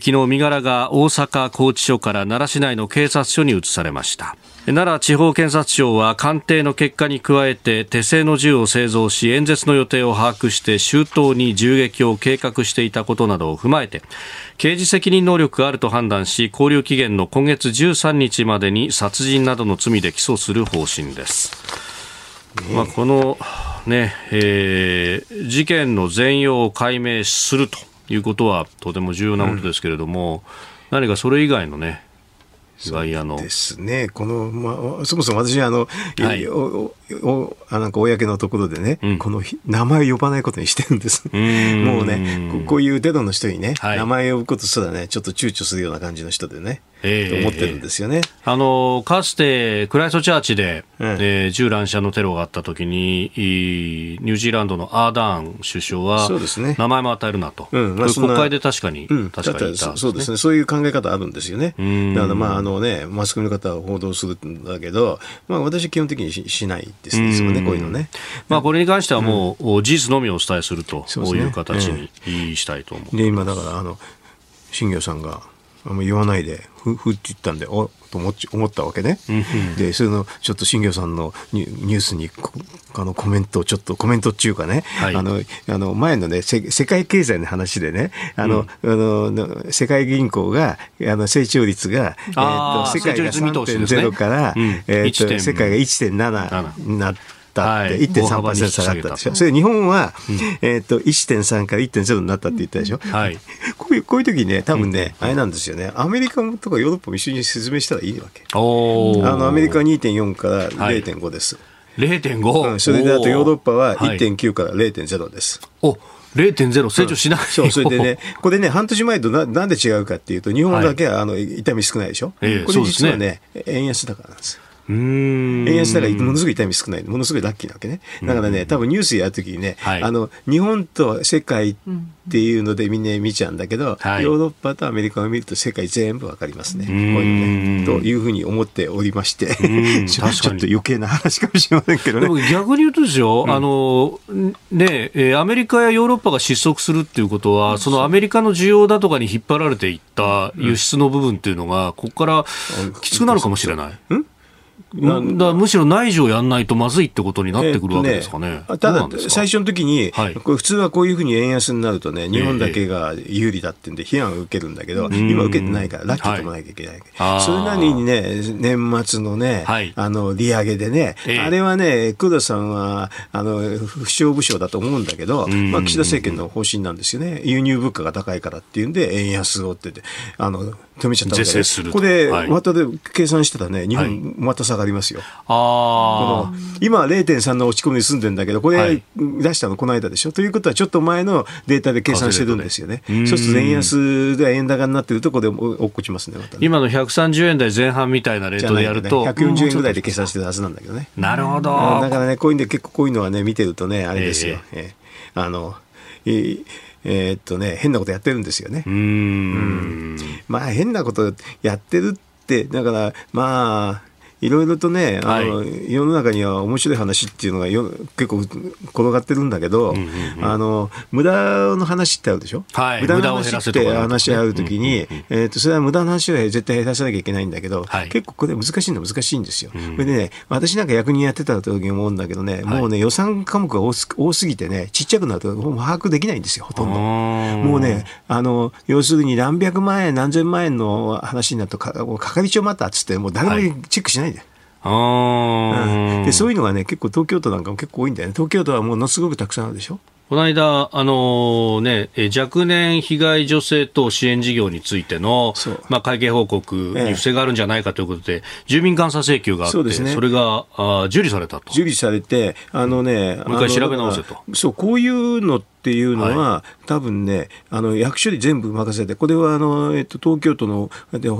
昨日身柄が大阪拘置所から奈良市内の警察署に移されました。奈良地方検察庁は鑑定の結果に加えて手製の銃を製造し演説の予定を把握して周到に銃撃を計画していたことなどを踏まえて刑事責任能力があると判断し勾留期限の今月13日までに殺人などの罪で起訴する方針です。まあ、この、ねえー、事件の全容を解明するということはとても重要なことですけれども、うん、何かそれ以外のね外野の。ですね。この、まあ、そもそも私、あの、はい、おおあなんか公のところでね、うん、この名前を呼ばないことにしてるんです。うもうねこ、こういうデドの人にね、はい、名前を呼ぶことすらね、ちょっと躊躇するような感じの人でね。えー、思ってるんですよね。あのかつてクライストチャーチで、うん、えー、銃乱射のテロがあったときにニュージーランドのアーダーン首相はそうです、ね、名前も与えるなと、うんまあ、国会で確かに、うん、確かに、ね、そうですねそういう考え方あるんですよね。だからまああのねマスコミの方は報道するんだけど、まあ、私基本的にししないですねこういうのね。まあこれに関してはもう、事実のみをお伝えするという形にしたいと思う。で今だからあの新業さんがあんま言わないでふふって言ったんでおと思思ったわけね、でそれのちょっと新業さんのニュースにあのコメントちょっとコメントっていうかね、はい、あのあの前のね世界経済の話でねあの、うん、あの世界銀行があの成長率が、えー、と世界が3.0から、ねえー、と世界が1.7になって。ったって、1.3%下がったでしょ。それ日本は、えっと、1.3から1.0になったって言ったでしょ。はい。こういう、こういう時ね、多分ね、あれなんですよね。アメリカとかヨーロッパも一緒に説明したらいいわけ。おあの、アメリカは2.4から0.5です。0.5、うん、それであとヨーロッパは1.9から0.0です。お0.0成長しない、そう、それでね、[LAUGHS] これね、半年前とななんで違うかっていうと、日本だけは、あの痛み少ないでしょ、えー、これ実はね、ね円安だからなんですよ。円安だからものすごい痛み少ない、ものすごいラッキーなわけね。だからね、多分ニュースやるときにね、はい、あの、日本と世界っていうのでみんな見ちゃうんだけど、はい、ヨーロッパとアメリカを見ると世界全部わかりますね。こういうね。というふうに思っておりまして。[LAUGHS] ちょっと余計な話かもしれませんけどね。でも逆に言うとですよ、うん、あの、ね、アメリカやヨーロッパが失速するっていうことは、そのアメリカの需要だとかに引っ張られていった輸出の部分っていうのが、ここからきつくなるかもしれない。うんだむしろ内需をやんないとまずいってことになってくるわけですかね。えー、ただ、最初の時に、はい、普通はこういうふうに円安になるとね、日本だけが有利だってんで批判を受けるんだけど、えー、今受けてないから、ラッキーともなきゃいけない。はい、それなりにね、年末のね、はい、あの、利上げでね、えー、あれはね、黒田さんは、あの、不祥不祥だと思うんだけど、まあ、岸田政権の方針なんですよね。輸入物価が高いからっていうんで、円安をってて、あの、止めちゃったわけ是正するここで、はい。またで計算してたらね、日はい。本また下がりますよ。あこの今は0.3の落ち込みに住んでるんだけど、これ、はい。出したのこの間でしょ？ということは、ちょっと前のデータで計算してるんですよね。そうすると、円安で円高になってると、これで落っこちますね、また。ね。今の130円台前半みたいなレートでやると、ね。140円ぐらいで計算してるはずなんだけどね。なるほど。だからね、こういうんで結構こういうのはね、見てるとね、あれですよ。ええ。あの、えーえーっとね、変なことやってるんですよねう。ーん。まあ変なことやってるって、だからまあ、いろいろとね、あのは世の中には面白い話っていうのがよ結構転がってるんだけど、あの無駄の話ってあるでしょ、はい無駄の話ってせとかなんとかね話あるときに、えー、とそれは無駄の話は絶対減らさなきゃいけないんだけど、はい結構これ難しいのは難しいんですよ。それでね、私なんか役人やってた時に思うんだけどね、もうね予算科目が多す多すぎてね、ちっちゃくなるともう把握できないんですよ、ほとんど。もうね、あの、要するに何百万円、何千万円の話になると、か係長またっつって、もう誰もチェックしないで。あーでそういうのがね、結構東京都なんかも結構多いんだよね。東京都はものすごくたくさんあるでしょ？この間、あのね、え若年被害女性等支援事業についてのそう、まあ、会計報告に不正があるんじゃないかということで、住民監査請求があって、そ,、ねれがあ受理されたと。受理されて、あのね、もう一回調べ直せとそう、こういうのっていうのは、多分ね、あの役所に全部任せて、これはあの、えっと、東京都の、で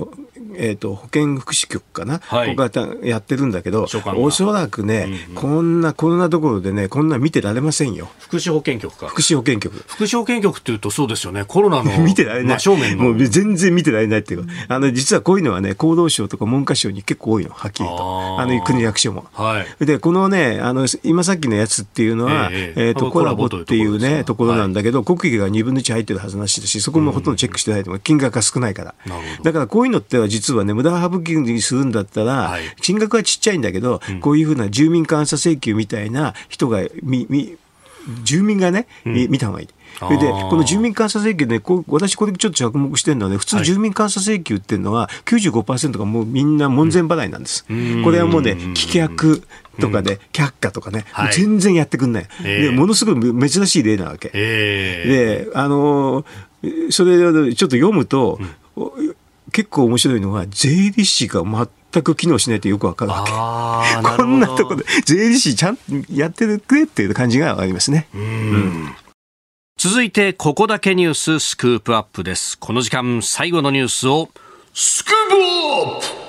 えっと、保健福祉局かな、はいここがたやってるんだけどおそらくね、こんな、こんなところでね、こんな見てられませんよ。福祉保健局か。福祉保健局。福祉保健局っていうとそうですよね。コロナの [LAUGHS] 見てられない。真正面の。もう全然見てられないっていうか、あの、実はこういうのはね、厚労省とか文科省に結構多いの、はっきりと。あの、国役所も。はい。で、このね、あの、今さっきのやつっていうのは、えええっ、と、あコラボっていうね、ところなんだけど、は国費が2分の1入ってるはずなしだし、そこもほとんどチェックしてないと思う。金額が少ないから。だからこういうのっては実はね、無駄省きにするんだったら、はい。金額はちっちゃいんだけど、こういうふうな住民監査請求みたいな人が、み、み、住民がね、み見た方がいい。それで、この住民監査請求ね、こう私これちょっと着目してるのはね、普通住民監査請求っていうのは95%がもうみんな門前払いなんです。これはもうね、棄却とかで、却下とかね、はい全然やってくんない。ええで、ものすごい珍しい例なわけ。ええで、あのーそれをちょっと読むと、お結構面白いのが、税理士が全く機能しないとよくわかるわけ。[LAUGHS] こんなとこで、税理士ちゃんとやってくれっていう感じがありますね。続いて、ここだけニューススクープアップです。この時間、最後のニュースを、スクープアップ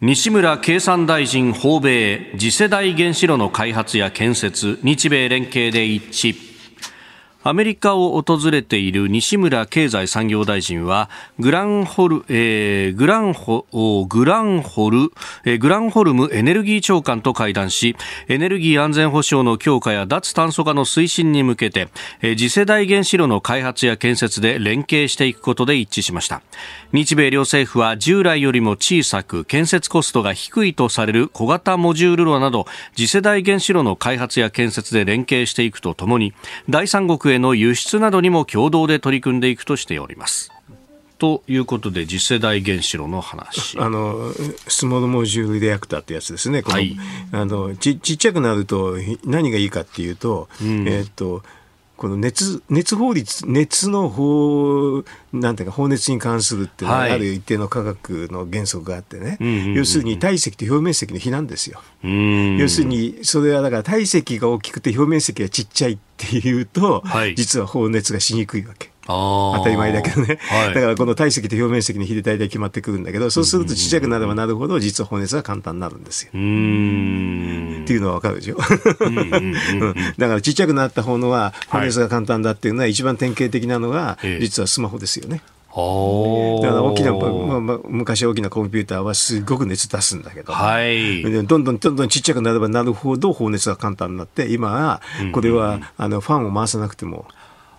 西村経産大臣訪米、次世代原子炉の開発や建設、日米連携で一致。アメリカを訪れている西村経済産業大臣はグランホル、えーグランホグランホル、えーグランホルムエネルギー長官と会談しエネルギー安全保障の強化や脱炭素化の推進に向けて、えー次世代原子炉の開発や建設で連携していくことで一致しました。日米両政府は従来よりも小さく建設コストが低いとされる小型モジュール炉など次世代原子炉の開発や建設で連携していくとともに第三国への輸出などにも共同で取り組んでいくとしております。ということで次世代原子炉の話。あのスモールモジュールレアクターってやつですね、このはいあのちちっちゃくなるとひ何がいいかっていうと、えーっとこの熱熱法律熱の法なんていうか放熱に関するっていうのははい。ある一定の科学の原則があってね、んうんうん要するに体積と表面積の比なんですよ。要するにそれはだから体積が大きくて表面積がちっちゃいっていうと、はい。実は放熱がしにくいわけ。当たり前だけどね、はい。だからこの体積と表面積の比で大体決まってくるんだけど、そうするとちっちゃくなればなるほど、実は放熱が簡単になるんですよ。うーん。っていうのはわかるでしょ、うんだからちっちゃくなった方のは放熱が簡単だっていうのは一番典型的なのがええ。実はスマホですよね。おー。だから大きな、まあまあ、昔大きなコンピューターはすごく熱出すんだけど、はい。でどんどんどんどんちっちゃくなればなるほど放熱が簡単になって今はこれはあのファンを回さなくても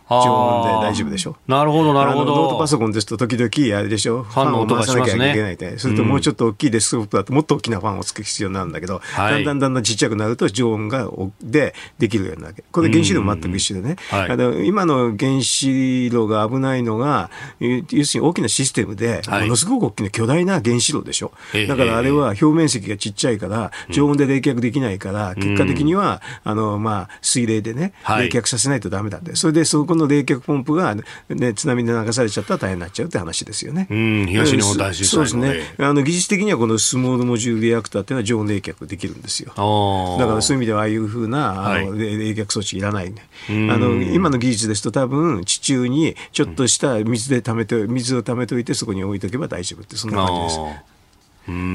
常温で大丈夫でしょ？なるほど、なるほあのノートパソコンですと時々あれでしょ？ファンの音が回さなきゃいけないって、それともうちょっと大きいデスクトップだともっと大きなファンをつける必要になるんだけど、はい。だんだんだんだんちっちゃくなると常温がおでできるようになるわけ。これ原子炉も全く一緒でね、はい。あの今の原子炉が危ないのがえ要するに大きなシステムで、はい。ものすごく大きな巨大な原子炉でしょ？ええ。だからあれは表面積がちっちゃいから常温で冷却できないから、結果的にはあの、まあ、水冷でねはい。冷却させないとダメだってそれでそこの冷却ポンプが、ね、津波で流されちゃったら大変になっちゃうって話ですよね。うん、東日本大震災そうですね。あの技術的にはこの small module reactor っていうのは常温冷却できるんですよ。だからそういう意味ではああいうふうなあの、冷却装置いらないね。あの今の技術ですと多分地中にちょっとした水で溜めて水を溜めといてそこに置いとけば大丈夫ってそんな感じです。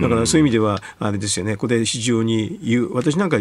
だからそういう意味では、あれですよね、これ非常に有、私なんか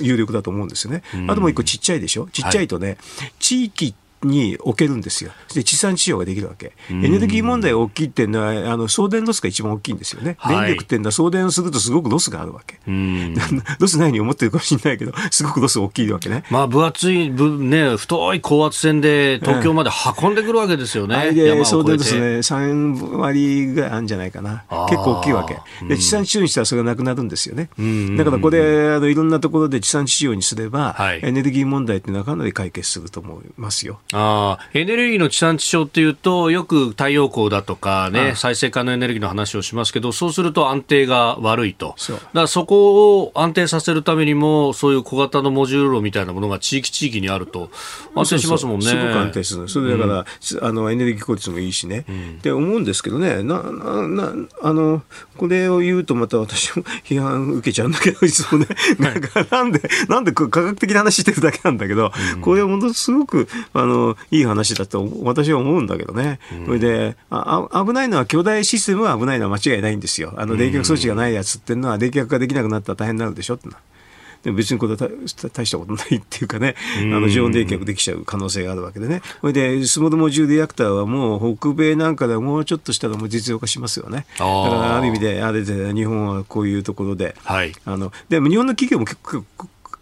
有力だと思うんですよね。あともう一個ちっちゃいでしょ、ちっちゃいとね、地域に置けるんですよ。で地産地消ができるわけ。エネルギー問題が大きいっていうのはあの送電ロスが一番大きいんですよね。電力っていうのは送電をするとすごくロスがあるわけ。[LAUGHS] ロスないように思ってるかもしれないけど [LAUGHS] すごくロス大きいわけね。まあ分厚いぶね太い高圧線で東京まで運んでくるわけですよね。で送電ロスね三割ぐらいあるんじゃないかな。結構大きいわけ。で地産地消にしたらそれがなくなるんですよね。だからこれあのいろんなところで地産地消にすれば、はい、エネルギー問題っていうのはかなり解決すると思いますよ。あエネルギーの地産地消っていうと、よく太陽光だとかね、再生可能エネルギーの話をしますけど、そうすると安定が悪いと。だからそこを安定させるためにも、そういう小型のモジュールみたいなものが地域地域にあると、安定しますもんね。すごく安定する。それだから、うん、あの、エネルギー効率もいいしね。うん、って思うんですけどね、な、な、な、あの、これを言うとまた私も批判受けちゃうんだけど、いつもね、なんか、なんで、なんで科学的な話してるだけなんだけど、うん、これはものすごく、あの、いい話だと私は思うんだけどね。それであ、危ないのは巨大システムは危ないのは間違いないんですよ。あの冷却装置がないやつっていうのは冷却ができなくなったら大変になるでしょってでも別にこれは大したことないっていうかね、あの常温冷却できちゃう可能性があるわけでね。それで、スモールモジュールリアクターはもう北米なんかではもうちょっとしたらもう実用化しますよね。だからある意味で、あれで日本はこういうところで、はい、あのでも日本の企業も結構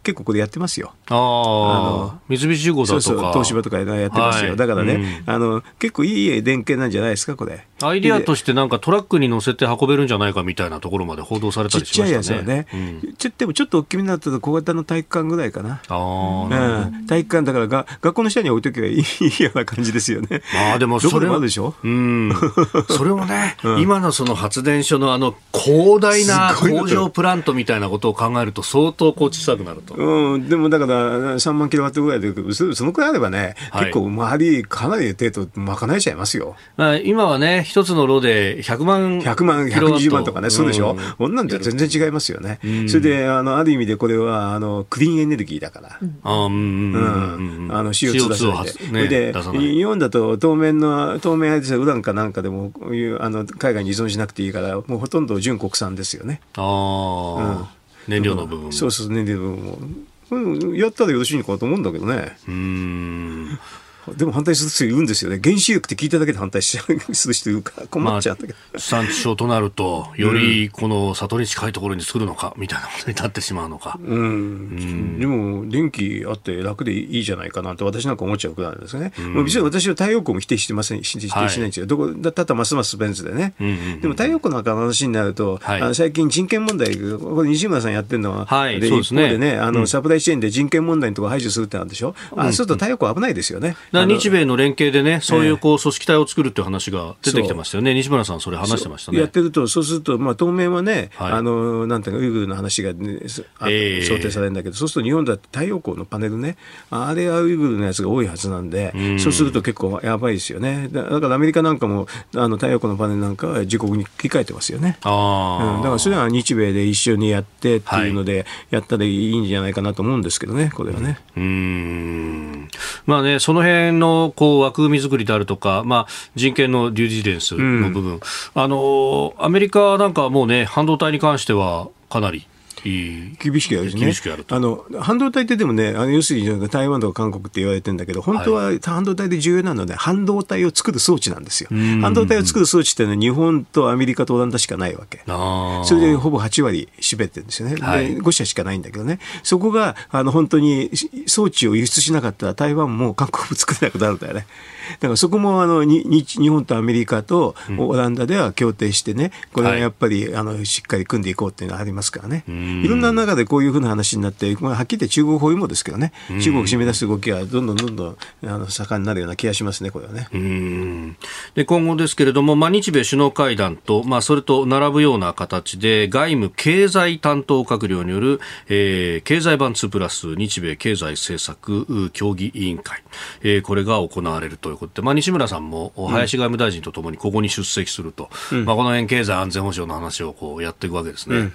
結構これやってますよ。あの三菱重工だとか。そうそう東芝とかやってますよ、はい、だからね、うん、あの結構いい電源なんじゃないですかこれアイディアとしてなんかトラックに乗せて運べるんじゃないかみたいなところまで報道されたりしましたね。ちっちゃいやつはね、うん、ちでもちょっと大きめになったと小型の体育館ぐらいかな。あ、うん、体育館だからが学校の下に置いとけばいいような感じですよね。[LAUGHS] まあでもそれもでしょ？うん。[LAUGHS] それもね、うん、今のその発電所のあの広大な工場プラントみたいなことを考えると相当こう小さくなると、うん、でもだから3万キロワットぐらいでそそのくらいあればね、はい、結構周りかなり程度賄えちゃいますよ。今はね一つの炉で100万100万120万とかねそうでしょ、うん、こんなんじゃ全然違いますよね、うん、それであのある意味でこれはあのクリーンエネルギーだから、うん、あの CO2 出さないで、ね、で日本だと当面の当面はウランかなんかでもこういうあの海外に依存しなくていいからもうほとんど純国産ですよね。ああ、燃料の部分そうそう燃料の部分も。うん、やったらよろしいのかと思うんだけどね。うんでも反対する人いるんですよね。原子力って聞いただけで反対する [LAUGHS] 人いるから困っちゃったけど。まあ、産地消となると、よりこの里に近いところに作るのか、みたいなことになってしまうのか。うん。うん、でも、電気あって楽でいいじゃないかなって私なんか思っちゃうくらいですね。うん、別に私は太陽光も否定してません、否定しないんですよ。はい、どこだったらますますベンツでね。うんうんうん、でも太陽光なんかの話になると、はい、あの最近人権問題、これ西村さんやってるのは、はい、でそうですね。一方でね、あの、サプライチェーンで人権問題のところ排除するってなんでしょ。うん、あ、そうすると太陽光危ないですよね。日米の連連携でね、そういうこう組織体を作るっていう話が出てきてましたよね、西村さん、それ話してましたね。やってると、そうすると、まあ、当面はね、はい、あのなんていうか、ウイグルの話が、ね、えー、想定されるんだけど、そうすると日本だって太陽光のパネルね、あれはウイグルのやつが多いはずなんで、うん、そうすると結構やばいですよね。だからアメリカなんかも、あの太陽光のパネルなんかは自国に切り替えてますよね。あうん、だからそれは日米で一緒にやってっていうので、やったらいいんじゃないかなと思うんですけどね、これはね。うん。まあね、その辺のこう枠組み作りであるとか、まあ、人権のデューディリジェンスの部分、うん、あのアメリカなんかはもうね、半導体に関してはかなり厳しくやるしね。あの半導体ってでもね、あの要するに台湾とか韓国って言われてるんだけど、本当は半導体で重要なのはね、半導体を作る装置なんですよ。半導体を作る装置ってのは日本とアメリカとオランダしかないわけ。それでほぼ8割占めてるんですよね。はい、5社しかないんだけどね。そこがあの本当に装置を輸出しなかったら台湾も韓国も作れなくなるんだよね。だからそこもあの日日本とアメリカとオランダでは協定してね、これはやっぱり、あのしっかり組んでいこうっていうのはありますからね。いろんな中でこういうふうな話になって、まあ、はっきり言って中国包囲網ですけどね、中国を締め出す動きがどんどんどんどんあの盛んになるような気がしますね、これはね。で今後ですけれども、まあ、日米首脳会談と、まあ、それと並ぶような形で、外務経済担当閣僚による、えー、経済版2プラス日米経済政策協議委員会、えー、これが行われるということで、まあ、西村さんも林外務大臣とともにここに出席すると、うん、まあ、この辺経済安全保障の話をこうやっていくわけですね。うん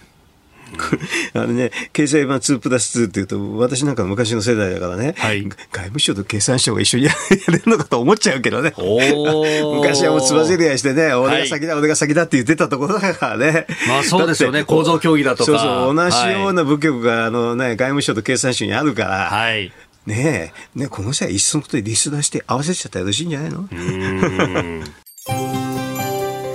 [LAUGHS] あのね、経済版2プラス2っていうと、私なんか昔の世代だからね、はい、外務省と経産省が一緒にや [LAUGHS] れるのかと思っちゃうけどね。昔はもうつばぜり合いしてね、俺が先だ、はい、俺が先だって言ってたところだからね。まあ [LAUGHS] そうですよね、構造協議だとか。そうそう、同じような部局が、あのね、外務省と経産省にあるから、はい、ねえ、ね、この際、いっそのことでリスト出して合わせちゃったらよろしいんじゃないの？